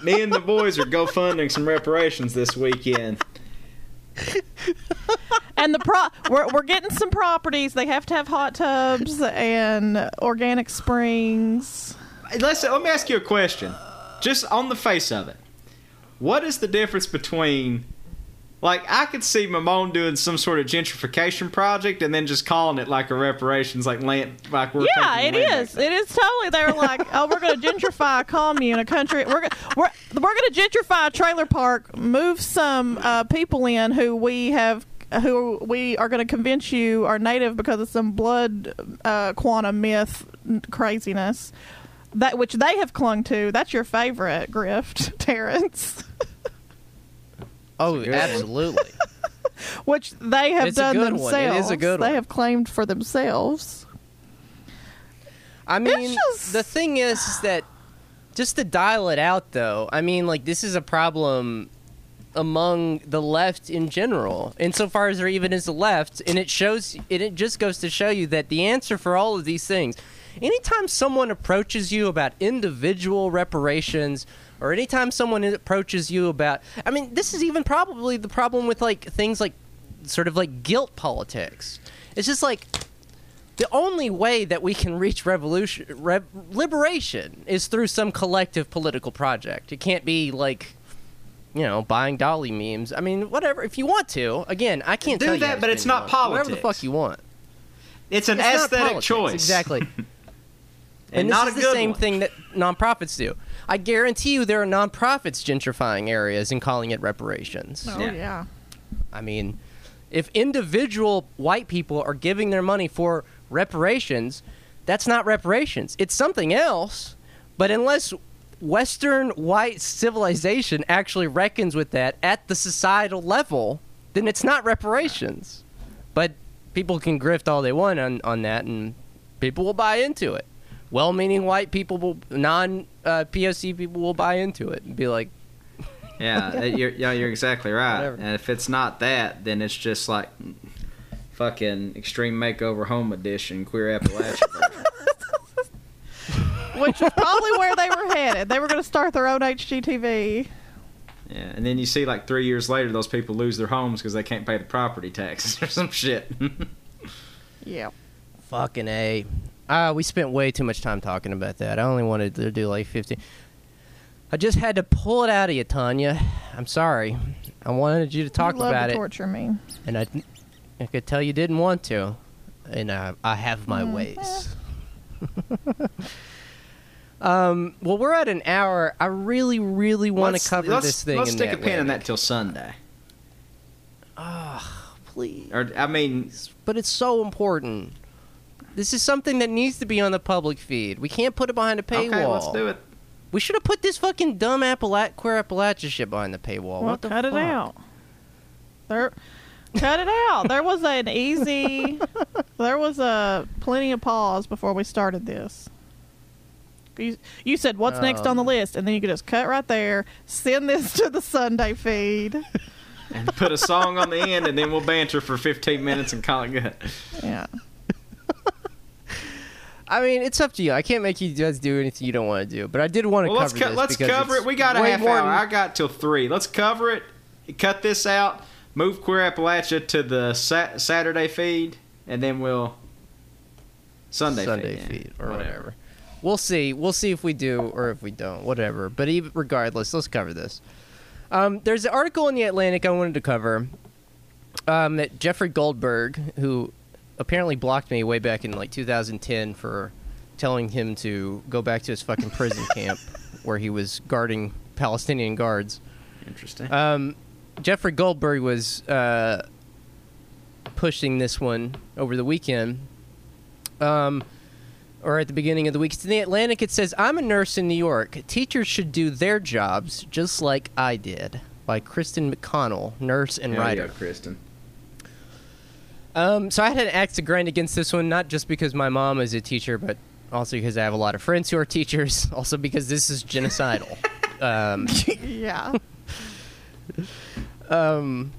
Me and the boys are GoFunding some reparations this weekend. And the pro we're we're getting some properties. They have to have hot tubs and organic springs. Let's let me ask you a question. Just on the face of it, what is the difference between like I could see Mamone doing some sort of gentrification project and then just calling it like a reparations, like land, like we're yeah, it is. It is totally. They're like, oh, we're going to gentrify a commune, a country. We're go- we're we're going to gentrify a trailer park, move some uh, people in who we have. Who we are going to convince you are native because of some blood uh, quantum myth craziness that which they have clung to. That's your favorite grift, Terrence. Oh, good absolutely. which they have It's a done good themselves. one. It is a good They one. have claimed for themselves. I mean, just- the thing is, is that just to dial it out, though, I mean, like, this is a problem among the left in general, insofar as there even is a left, and it shows, it, it just goes to show you that the answer for all of these things, anytime someone approaches you about individual reparations, or anytime someone approaches you about, I mean, this is even probably the problem with, like, things like, sort of like guilt politics. It's just like, the only way that we can reach revolution, rev, liberation, is through some collective political project. It can't be like, you know, buying dolly memes. I mean, whatever. If you want to, again, I can't Do that, but it's not money. Whatever the fuck you want. It's an It's aesthetic choice, exactly. and, And, not this a the same one. thing that nonprofits do. I guarantee you, there are nonprofits gentrifying areas and calling it reparations. Oh Yeah. yeah. I mean, if individual white people are giving their money for reparations, that's not reparations. It's something else. But unless Western white civilization actually reckons with that at the societal level, then it's not reparations. But people can grift all they want on, on that, and people will buy into it. Well meaning white people, will, non uh, POC people will buy into it and be like, Yeah, you're, yeah, you're exactly right. Whatever. And if it's not that, then it's just like fucking Extreme Makeover Home Edition, Queer Appalachia. Which is probably where they were headed. They were going to start their own HGTV. Yeah, and then you see like three years later, those people lose their homes because they can't pay the property taxes or some shit. Yeah. Fucking A. Uh, we spent way too much time talking about that. I only wanted to do like 15. I just had to pull it out of you, Tanya. I'm sorry. I wanted you to talk you love about to it, torture me. and I, I could tell you didn't want to, and I, I have my Mm, ways. um, well, we're at an hour. I really, really want Let's- to cover let's, this thing. Let's in stick a the pin in that till Sunday. Ah, please. Or I mean, but it's so important. This is something that needs to be on the public feed. We can't put it behind a paywall. okay, let's do it. We should have put this fucking dumb Appala- queer Appalachia shit behind the paywall. Well, what the cut it out. There, cut it out. There was an easy. there was a plenty of pause before we started this. You, you said what's next on the Um. list, and then you could just cut right there. Send this to the Sunday feed. And put a song on the end, and then we'll banter for 15 minutes and call it good. Yeah. I mean, it's up to you. I can't make you guys do anything you don't want to do, but I did want to Well, let's cover co- this let's cover it. We got a half hour. than- I got till three. Let's cover it. Cut this out. Move Queer Appalachia to the sa- Saturday feed, and then we'll Sunday, Sunday feed, feed, or whatever. We'll see. We'll see if we do or if we don't. Whatever. But even regardless, let's cover this. Um, there's an article in the Atlantic I wanted to cover um, that Jeffrey Goldberg, who apparently blocked me way back in like 2010 for telling him to go back to his fucking prison camp where he was guarding Palestinian guards. Interesting. Um, Jeffrey Goldberg was uh, pushing this one over the weekend, um, or at the beginning of the week. It's in the Atlantic. It says, "I'm a nurse in New York. Teachers should do their jobs just like I did." By Kristen McConnell, nurse and Hell yeah, writer. Kristen. Um, so I had an axe to grind against this one, not just because my mom is a teacher, but also because I have a lot of friends who are teachers. Also because this is genocidal. um, yeah. Um,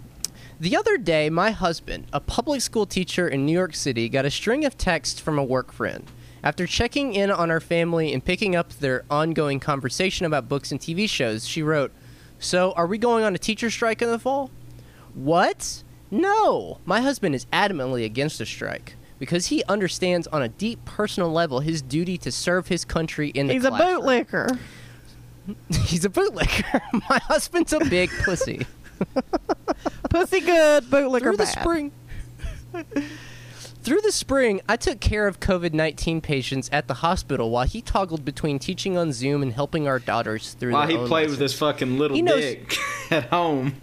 the other day, my husband, a public school teacher in New York City, got a string of texts from a work friend. After checking in on our family and picking up their ongoing conversation about books and TV shows, she wrote, So, are we going on a teacher strike in the fall? What? No! My husband is adamantly against a strike because he understands on a deep personal level his duty to serve his country in the He's a bootlicker. He's a bootlicker. my husband's a big pussy. Pussy good, bootlicker through the spring. through the spring, I took care of COVID nineteen patients at the hospital while he toggled between teaching on Zoom and helping our daughters through. While their he own played with his fucking little He knows- dick at home.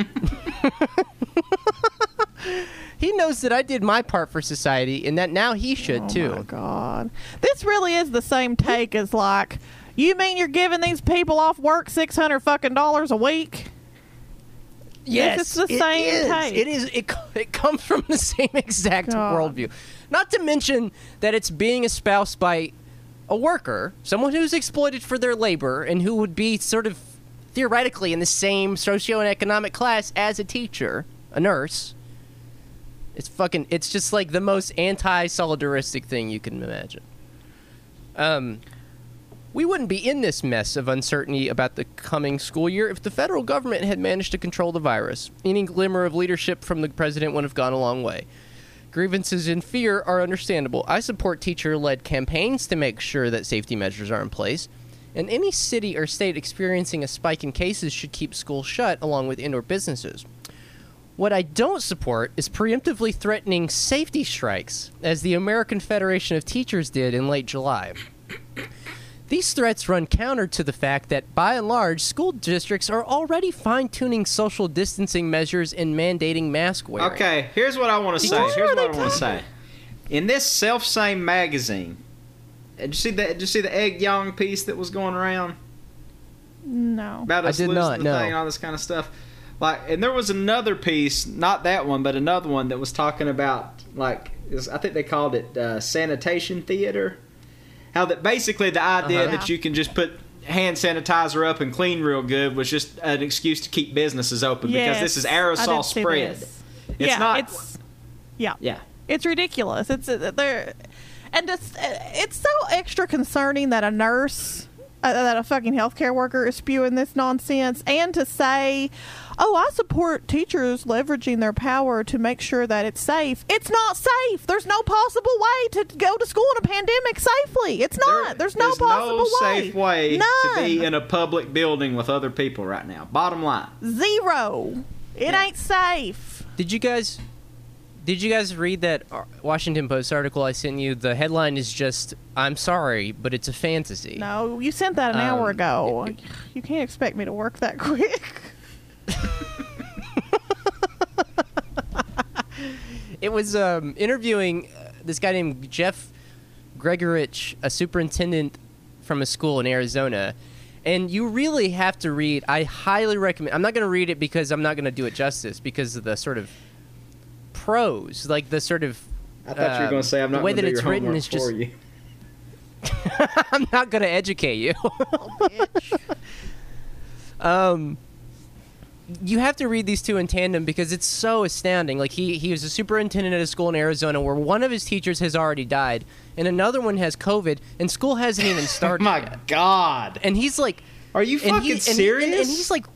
He knows that I did my part for society, and that now he should oh too. my god, this really is the same take as like, you mean you're giving these people off work six hundred fucking dollars a week? Yes, it's the it same is. take. It is. It, it comes from the same exact God. worldview. Not to mention that it's being espoused by a worker, someone who's exploited for their labor, and who would be sort of theoretically in the same socio and economic class as a teacher, a nurse. It's fucking. It's just like the most anti-solidaristic thing you can imagine. Um, we wouldn't be in this mess of uncertainty about the coming school year if the federal government had managed to control the virus. Any glimmer of leadership from the president would have gone a long way. Grievances and fear are understandable. I support teacher led campaigns to make sure that safety measures are in place. And any city or state experiencing a spike in cases should keep schools shut along with indoor businesses. What I don't support is preemptively threatening safety strikes, as the American Federation of Teachers did in late July. These threats run counter to the fact that, by and large, school districts are already fine tuning social distancing measures and mandating mask wearing. Okay, here's what I want to say. What Here's what I want to say. In this self same magazine, did you see that? Did you see the Ed Yong piece that was going around No. about I us did losing not, the no. thing and all this kind of stuff? Like, and there was another piece, not that one, but another one that was talking about like is- I think they called it uh, sanitation theater. How that basically the idea Uh-huh. that you can just put hand sanitizer up and clean real good was just an excuse to keep businesses open because this is aerosol spread. It's yeah, not. It's, yeah, yeah. it's ridiculous. It's uh, there, and it's uh, it's so extra concerning that a nurse, uh, that a fucking healthcare worker is spewing this nonsense, and to say, "Oh, I support teachers leveraging their power to make sure that it's safe." It's not safe. There's no possible way to go to school in a pandemic safely. It's not. There- there's no possible way. safe way None. to be in a public building with other people right now. Bottom line. Zero. It Yeah. ain't safe. Did you guys? Did you guys read that Washington Post article I sent you? The headline is just "I'm sorry, but it's a fantasy." No, you sent that an hour Um, ago. You can't expect me to work that quick. It was um, interviewing uh, this guy named Jeff Gregorich, a superintendent from a school in Arizona. And you really have to read. I highly recommend. I'm not going to read it because I'm not going to do it justice because of the sort of prose, like the sort of. I thought you were um, going to say I'm the not way going that to do it's your written homework is just. you. I'm not going to educate you. um, you have to read these two in tandem because it's so astounding. Like he he was a superintendent at a school in Arizona where one of his teachers has already died and another one has COVID and school hasn't even started my yet. God. And he's like, Are you and fucking he- and he- serious? and, and he's like,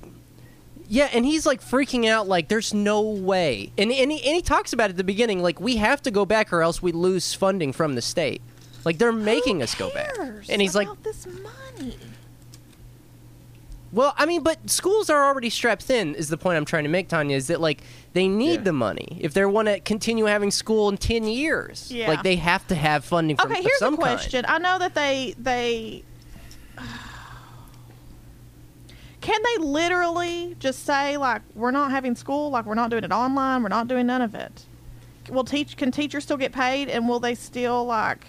yeah, and he's like freaking out, like there's no way. And and he, and he talks about it at the beginning, like we have to go back or else we lose funding from the state. Like they're making us go back. And he's like, this money. Well, I mean, but schools are already strapped thin. Is the point I'm trying to make, Tanya? Is that like they need Yeah. the money if they want to continue having school in ten years? Yeah. Like they have to have funding from Okay, here's some a question. I know that they they can they literally just say like we're not having school, like we're not doing it online, we're not doing none of it? Will teach can teachers still get paid, and will they still like?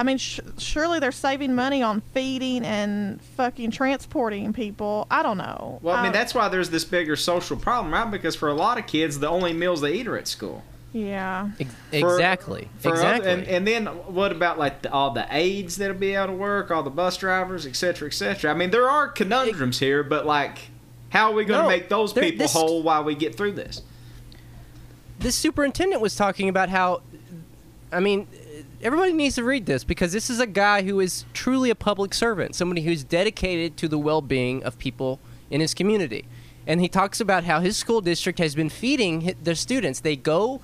I mean, sh- surely they're saving money on feeding and fucking transporting people. I don't know. Well, I mean, Um, that's why there's this bigger social problem, right? Because for a lot of kids, the only meals they eat are at school. yeah. Ex- For- exactly. for other- exactly. and, and then what about like the, all the aides that'll be out of work, all the bus drivers, et cetera, et cetera? I mean, there are conundrums here, but like, how are we going to No, make those people this- whole while we get through this? this superintendent was talking about how I mean everybody needs to read this because this is a guy who is truly a public servant, somebody who's dedicated to the well-being of people in his community. And he talks about how his school district has been feeding hi- their students. They go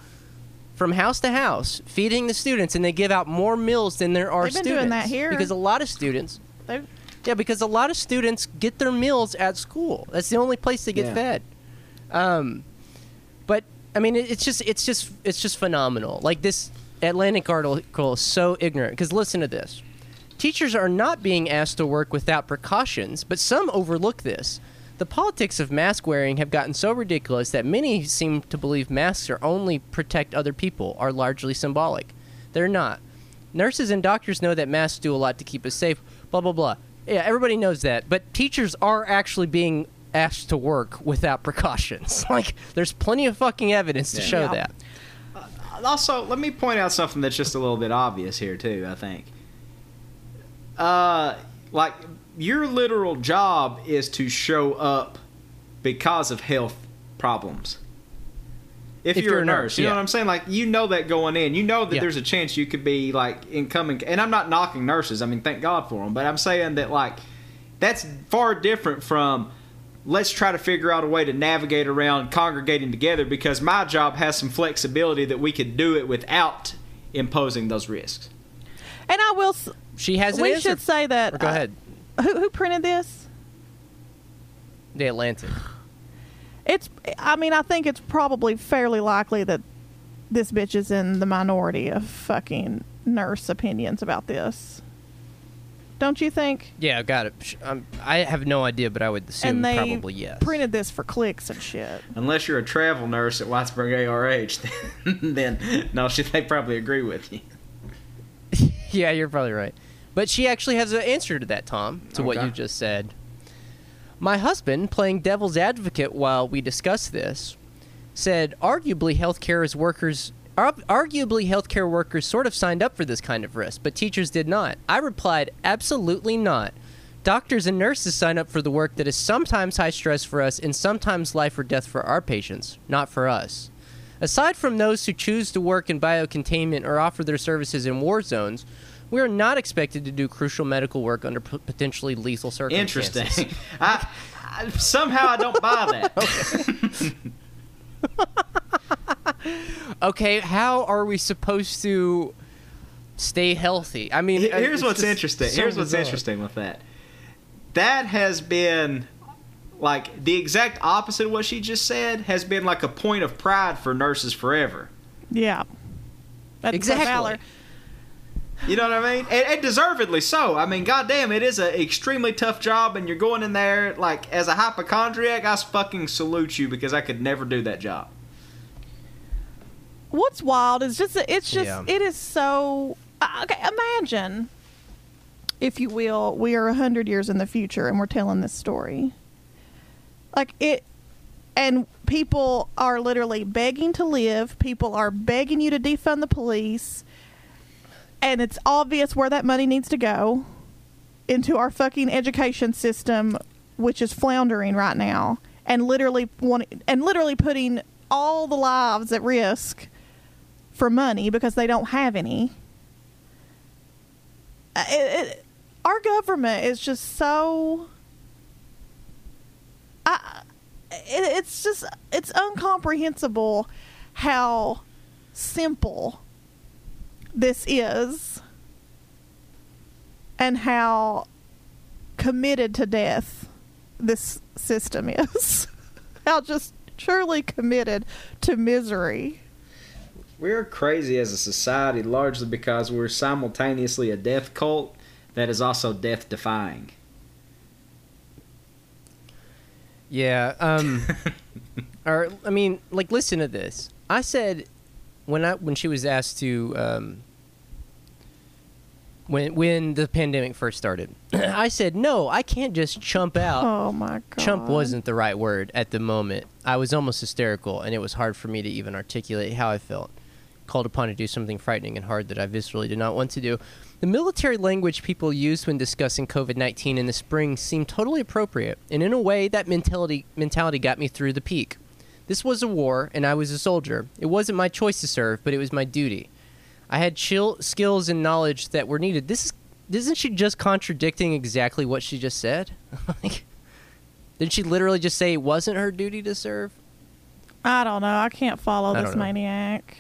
from house to house feeding the students and they give out more meals than there are They've been students. doing that here. Because a lot of students They, yeah, because a lot of students get their meals at school. That's the only place they get Yeah. fed. Um, but I mean, it's just it's just it's just phenomenal. Like this Atlantic article is so ignorant. Because listen to this: teachers are not being asked to work without precautions, but some overlook this. The politics of mask wearing have gotten so ridiculous that many seem to believe masks are only protect other people, are largely symbolic. They're not. Nurses and doctors know that masks do a lot to keep us safe, blah, blah, blah. Yeah, everybody knows that. But teachers are actually being asked to work without precautions. like, there's plenty of fucking evidence to Yeah. show Yeah. that. Also, let me point out something that's just a little bit obvious here too. I think, uh, like your literal job is to show up because of health problems. If, you're, a nurse, you know what I'm saying? Like you know that going in, you know that Yeah. there's a chance you could be like incoming. And I'm not knocking nurses. I mean, thank God for them. But I'm saying that like that's far different from let's try to figure out a way to navigate around congregating together because my job has some flexibility that we could do it without imposing those risks. and I will. s- She has an we answer. should say that. Or go uh, ahead. who who printed this? The Atlantic. It's. I mean, I think it's probably fairly likely that this bitch is in the minority of fucking nurse opinions about this. Don't you think? Yeah, got it. Sh- Um, I have no idea, but I would assume and they probably yes. printed this for clicks and shit. Unless you're a travel nurse at Whitesburg ARH, then, then no, she, they probably agree with you. yeah, you're probably right. But she actually has an answer to that, Tom, to what you just said. My husband, playing devil's advocate while we discuss this, said arguably healthcare is workers ar- arguably healthcare workers sort of signed up for this kind of risk, but teachers did not. I replied, absolutely not. Doctors and nurses sign up for the work that is sometimes high stress for us and sometimes life or death for our patients, not for us. Aside from those who choose to work in biocontainment or offer their services in war zones, we are not expected to do crucial medical work under p- potentially lethal circumstances. Interesting. I, I, somehow I don't buy that. Okay, how are we supposed to stay healthy? I mean, uh, Here's what's interesting. so Here's what's bizarre. interesting with that. That has been like the exact opposite of what she just said has been like a point of pride for nurses forever. Yeah. That's Exactly. Valor. You know what I mean? And, and deservedly so. I mean, goddamn, it is an extremely tough job, and you're going in there like as a hypochondriac. I fucking salute you because I could never do that job. What's wild is just it's just Yeah. it is so uh, okay. Imagine, if you will, we are a hundred years in the future and we're telling this story. Like it, and people are literally begging to live. People are begging you to defund the police, and it's obvious where that money needs to go into our fucking education system, which is floundering right now, and literally wanting, and literally putting all the lives at risk for money because they don't have any. Uh, It, it, our government is just so. I, it, it's just it's incomprehensible how simple this is and how committed to death this system is. how just truly committed to misery. We're crazy as a society largely because we're simultaneously a death cult that is also death defying. Yeah. Um. or I mean, like, listen to this. I said when I when she was asked to um. When when the pandemic first started, I said no. I can't just chump out. Oh my god. Chump wasn't the right word at the moment. I was almost hysterical, and it was hard for me to even articulate how I felt. Called upon to do something frightening and hard that I viscerally did not want to do. The military language people used when discussing COVID 19 in the spring seemed totally appropriate, and in a way, that mentality, mentality got me through the peak. This was a war, and I was a soldier. It wasn't my choice to serve, but it was my duty. I had chill, skills and knowledge that were needed. This is, isn't she just contradicting exactly what she just said? like, did she literally just say it wasn't her duty to serve? I don't know. I can't follow I this maniac.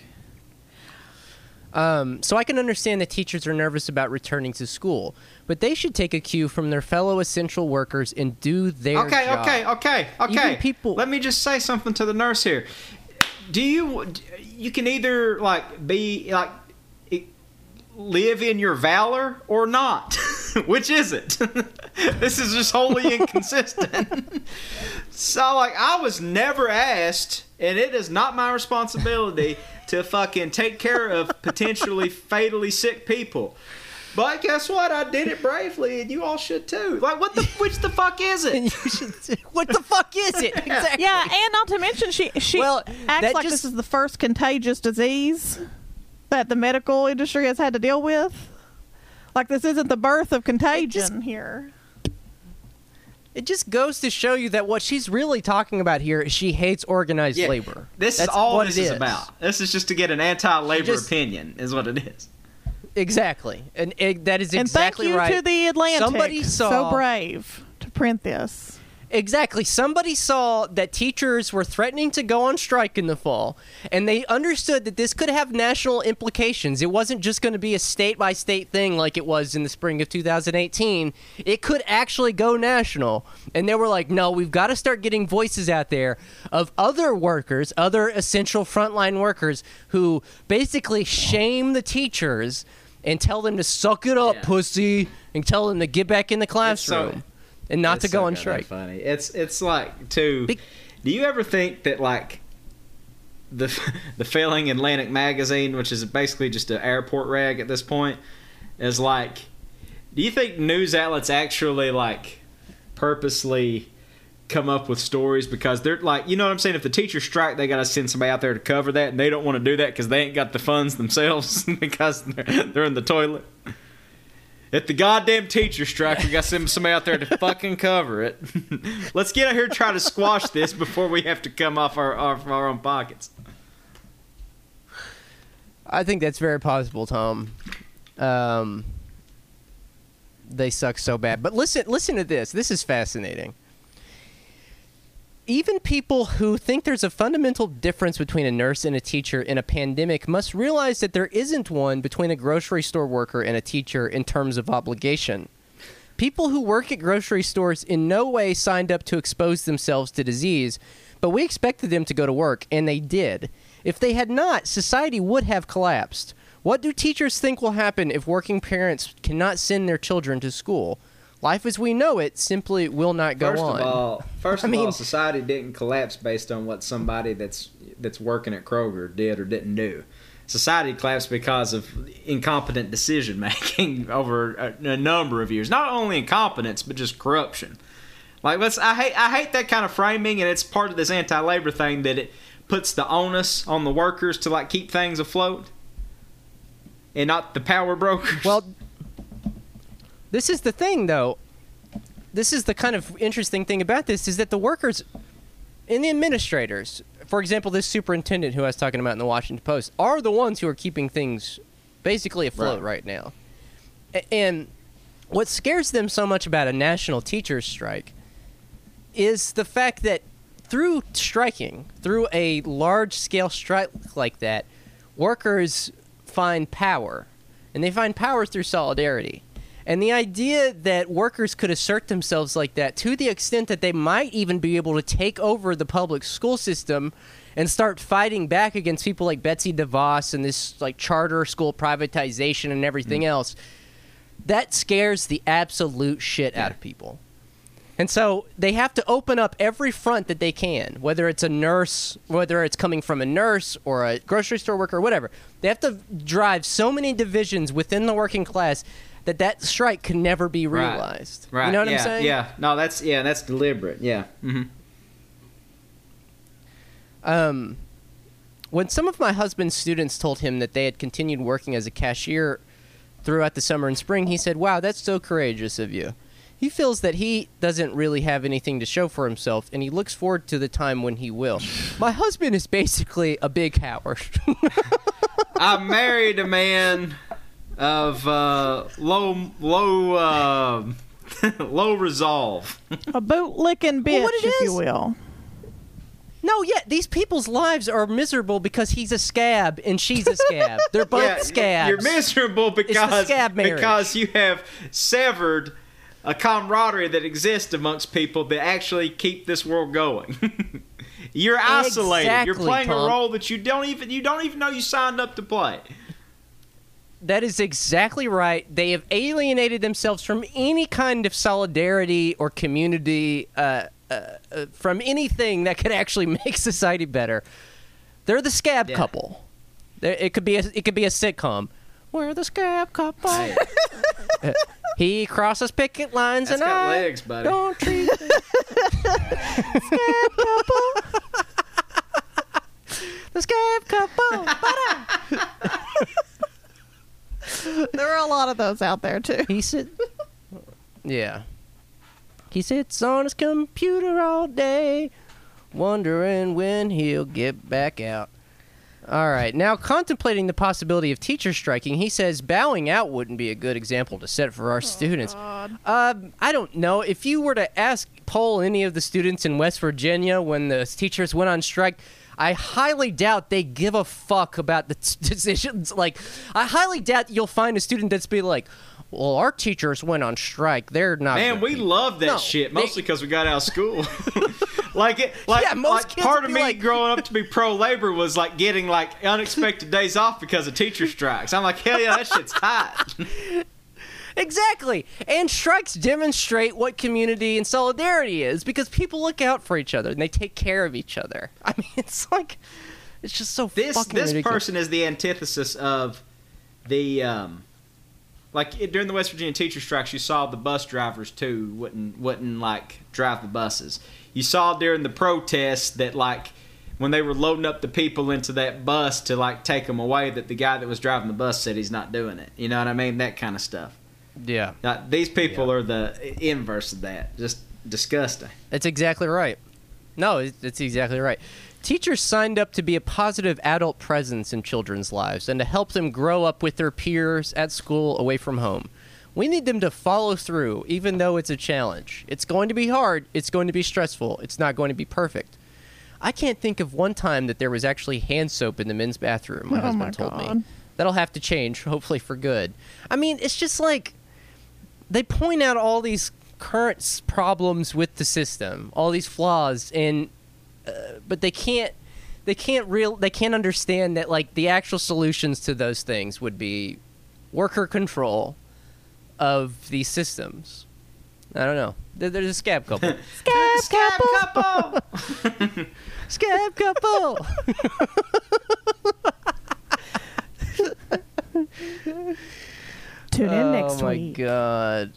Um, so I can understand that teachers are nervous about returning to school, but they should take a cue from their fellow essential workers and do their okay, job. okay, okay, okay. Even people- Let me just say something to the nurse here. Do you you can either like be like i- live in your valor or not? Which is it? this is just wholly inconsistent. so like I was never asked and it is not my responsibility to fucking take care of potentially fatally sick people. But guess what? I did it bravely, and you all should too. Like, what the? Which the fuck is it? should what the fuck is it? Exactly. Yeah, and not to mention she she Well, acts like just- this is the first contagious disease that the medical industry has had to deal with. Like this isn't the birth of contagion here. It just goes to show you that what she's really talking about here is she hates organized Yeah, labor. This That's is all what this it is. about. This is just to get an anti-labor Just- opinion, is what it is. Exactly, and it, that is and exactly thank you right. to the Atlantic. Somebody so brave to print this. Exactly. Somebody saw that teachers were threatening to go on strike in the fall, and they understood that this could have national implications. It wasn't just going to be a state by state thing like it was in the spring of 2018. It could actually go national. And they were like, no, we've got to start getting voices out there of other workers, other essential frontline workers who basically shame the teachers and tell them to suck it up, Yeah. pussy, and tell them to get back in the classroom. And not It's to go so on strike. Funny. It's it's like too. Be- do you ever think that like the the failing Atlantic magazine, which is basically just an airport rag at this point, is like? Do you think news outlets actually like purposely come up with stories because they're like, you know what I'm saying? If the teachers strike, they got to send somebody out there to cover that, and they don't want to do that because they ain't got the funds themselves because they're, they're in the toilet. If the goddamn teacher strike, we got to send somebody out there to fucking cover it. Let's get out here and try to squash this before we have to come off our off our own pockets. I think that's very possible, Tom. Um, they suck so bad. But listen, listen to this. This is fascinating. Even people who think there's a fundamental difference between a nurse and a teacher in a pandemic must realize that there isn't one between a grocery store worker and a teacher in terms of obligation. People who work at grocery stores in no way signed up to expose themselves to disease, but we expected them to go to work, and they did. If they had not, society would have collapsed. What do teachers think will happen if working parents cannot send their children to school? Life as we know it simply will not go first on. of all, first I of mean- all, society didn't collapse based on what somebody that's that's working at Kroger did or didn't do. Society collapsed because of incompetent decision making over a, a number of years. Not only incompetence, but just corruption. Like let's I hate I hate that kind of framing, and it's part of this anti-labor thing that it puts the onus on the workers to like keep things afloat, and not the power brokers. Well, this is the thing, though. This is the kind of interesting thing about this is that the workers and the administrators, for example, this superintendent who I was talking about in the Washington Post, are the ones who are keeping things basically afloat right, now. And what scares them so much about a national teachers strike is the fact that through striking, through a large scale strike like that, workers find power. And they find power through solidarity. And the idea that workers could assert themselves like that to the extent that they might even be able to take over the public school system and start fighting back against people like Betsy DeVos and this like charter school privatization and everything mm. else, that scares the absolute shit out of people. And so they have to open up every front that they can, whether it's a nurse, whether it's coming from a nurse or a grocery store worker, or whatever. They have to drive so many divisions within the working class that that strike can never be realized. Right. You know what yeah, I'm saying? Yeah. No, that's yeah, that's deliberate. Yeah. hmm Um, when some of my husband's students told him that they had continued working as a cashier throughout the summer and spring, he said, Wow, that's so courageous of you. He feels that he doesn't really have anything to show for himself, and he looks forward to the time when he will. My husband is basically a big Howard. I married a man of uh, low low uh, low resolve. A boot licking bitch, Well, what it if you is- will. no, yeah, these people's lives are miserable because he's a scab and she's a scab. They're both Yeah, scabs. You're miserable because scab marriage. because you have severed a camaraderie that exists amongst people that actually keep this world going. You're isolated. You're playing Tom. a role that you don't even you don't even know you signed up to play. That is exactly right. They have alienated themselves from any kind of solidarity or community, uh, uh, uh, from anything that could actually make society better. They're the scab Yeah. couple. There- It could be a, it could be a sitcom. We're the scab couple. Hey, He crosses picket lines that's and got I legs, buddy. don't treat. Scab couple. the scab couple. There are a lot of those out there too. He said, "Yeah." He sits on his computer all day, wondering when he'll get back out. All right, now contemplating the possibility of teachers striking, he says bowing out wouldn't be a good example to set for our students. God. Um, I don't know. If you were to ask poll any of the students in West Virginia when the teachers went on strike, I highly doubt they give a fuck about the t- decisions. Like, I highly doubt you'll find a student that's be like, "Well, our teachers went on strike. They're not." Man, we be-" love that No, shit mostly because we got out of school. like it, like, Yeah, most like part of me like- growing up to be pro labor was like getting like unexpected days off because of teacher strikes. I'm like, hell yeah, that shit's tight. Exactly. And strikes demonstrate what community and solidarity is because people look out for each other and they take care of each other. I mean, it's like it's just so this fucking this ridiculous. person is the antithesis of the um like it- during the West Virginia teacher strikes you saw the bus drivers too wouldn't wouldn't like drive the buses. You saw during the protests that like when they were loading up the people into that bus to like take them away that the guy that was driving the bus said he's not doing it. You know what I mean? That kind of stuff. Yeah. Like, these people are the inverse of that. Just disgusting. That's exactly right. No, it- that's exactly right. Teachers signed up to be a positive adult presence in children's lives and to help them grow up with their peers at school away from home. We need them to follow through, even though it's a challenge. It's going to be hard, it's going to be stressful, it's not going to be perfect. I can't think of one time that there was actually hand soap in the men's bathroom, my Oh husband my told me. That'll have to change, hopefully for good. I mean, it's just like they point out all these current problems with the system, all these flaws, and uh, but they can't they can't real they can't understand that like the actual solutions to those things would be worker control of these systems. I don't know. There- There's a scab couple. Scab couple. couple. scab couple. Tune in next oh my god.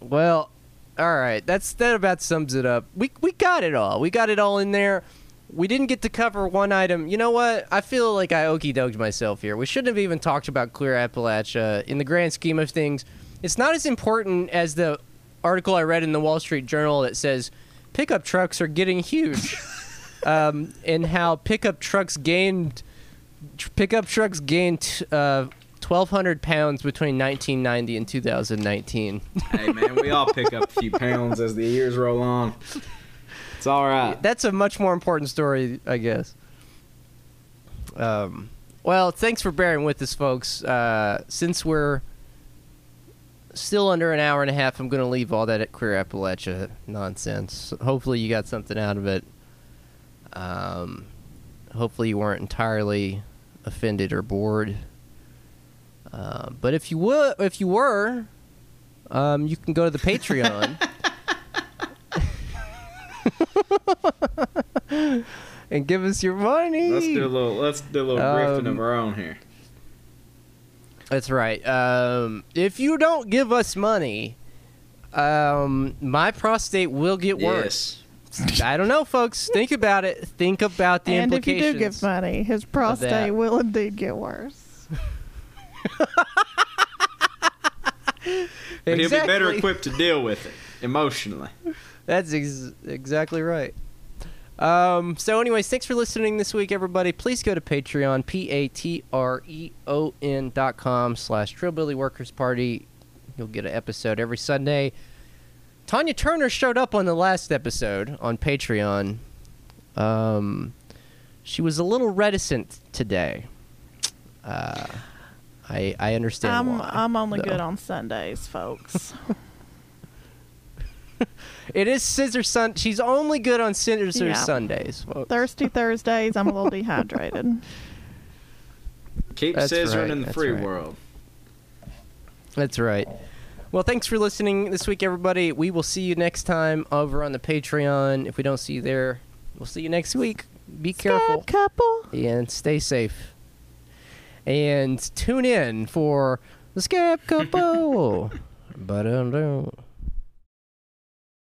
Well, all right. That's that about sums it up. We we got it all. We got it all in there. We didn't get to cover one item. You know what? I feel like I okey doked myself here. We shouldn't have even talked about Queer Appalachia in the grand scheme of things. It's not as important as the article I read in the Wall Street Journal that says pickup trucks are getting huge, um, and how pickup trucks gained pickup trucks gained uh, 1,200 pounds between 1990 and 2019. hey man, we all pick up a few pounds as the years roll on. It's all right. That's a much more important story, I guess. Um, well, thanks for bearing with us, folks. Uh, since we're still under an hour and a half, I'm going to leave all that at Queer Appalachia nonsense. Hopefully, you got something out of it. Um, hopefully, you weren't entirely offended or bored. Uh, but if you were, if you were, um, you can go to the Patreon. and give us your money. Let's do a little. Let's do a little grifting Um, of our own here. That's right. Um, if you don't give us money, um, my prostate will get worse. Yes. I don't know, folks. Think about it. Think about the and if you do give money, his prostate will indeed get worse. But he'll be better Exactly. equipped to deal with it emotionally. That's ex- exactly right. Um, so, anyways, thanks for listening this week, everybody. Please go to Patreon, P A T R E O N dot com slash Trillbilly Workers Party. You'll get an episode every Sunday. Tanya Turner showed up on the last episode on Patreon. Um, she was a little reticent today. I I understand I'm why. I'm only though. good on Sundays, folks. It is Scissor Sun. She's only good on Scissor Yeah. Sundays. folks. Thirsty Thursdays, I'm a little dehydrated. Keep That's scissoring right, in the that's free right. world. That's right. Well, thanks for listening this week, everybody. We will see you next time over on the Patreon. If we don't see you there, we'll see you next week. Be careful Scab couple. and stay safe. And tune in for the Scab Couple. but um,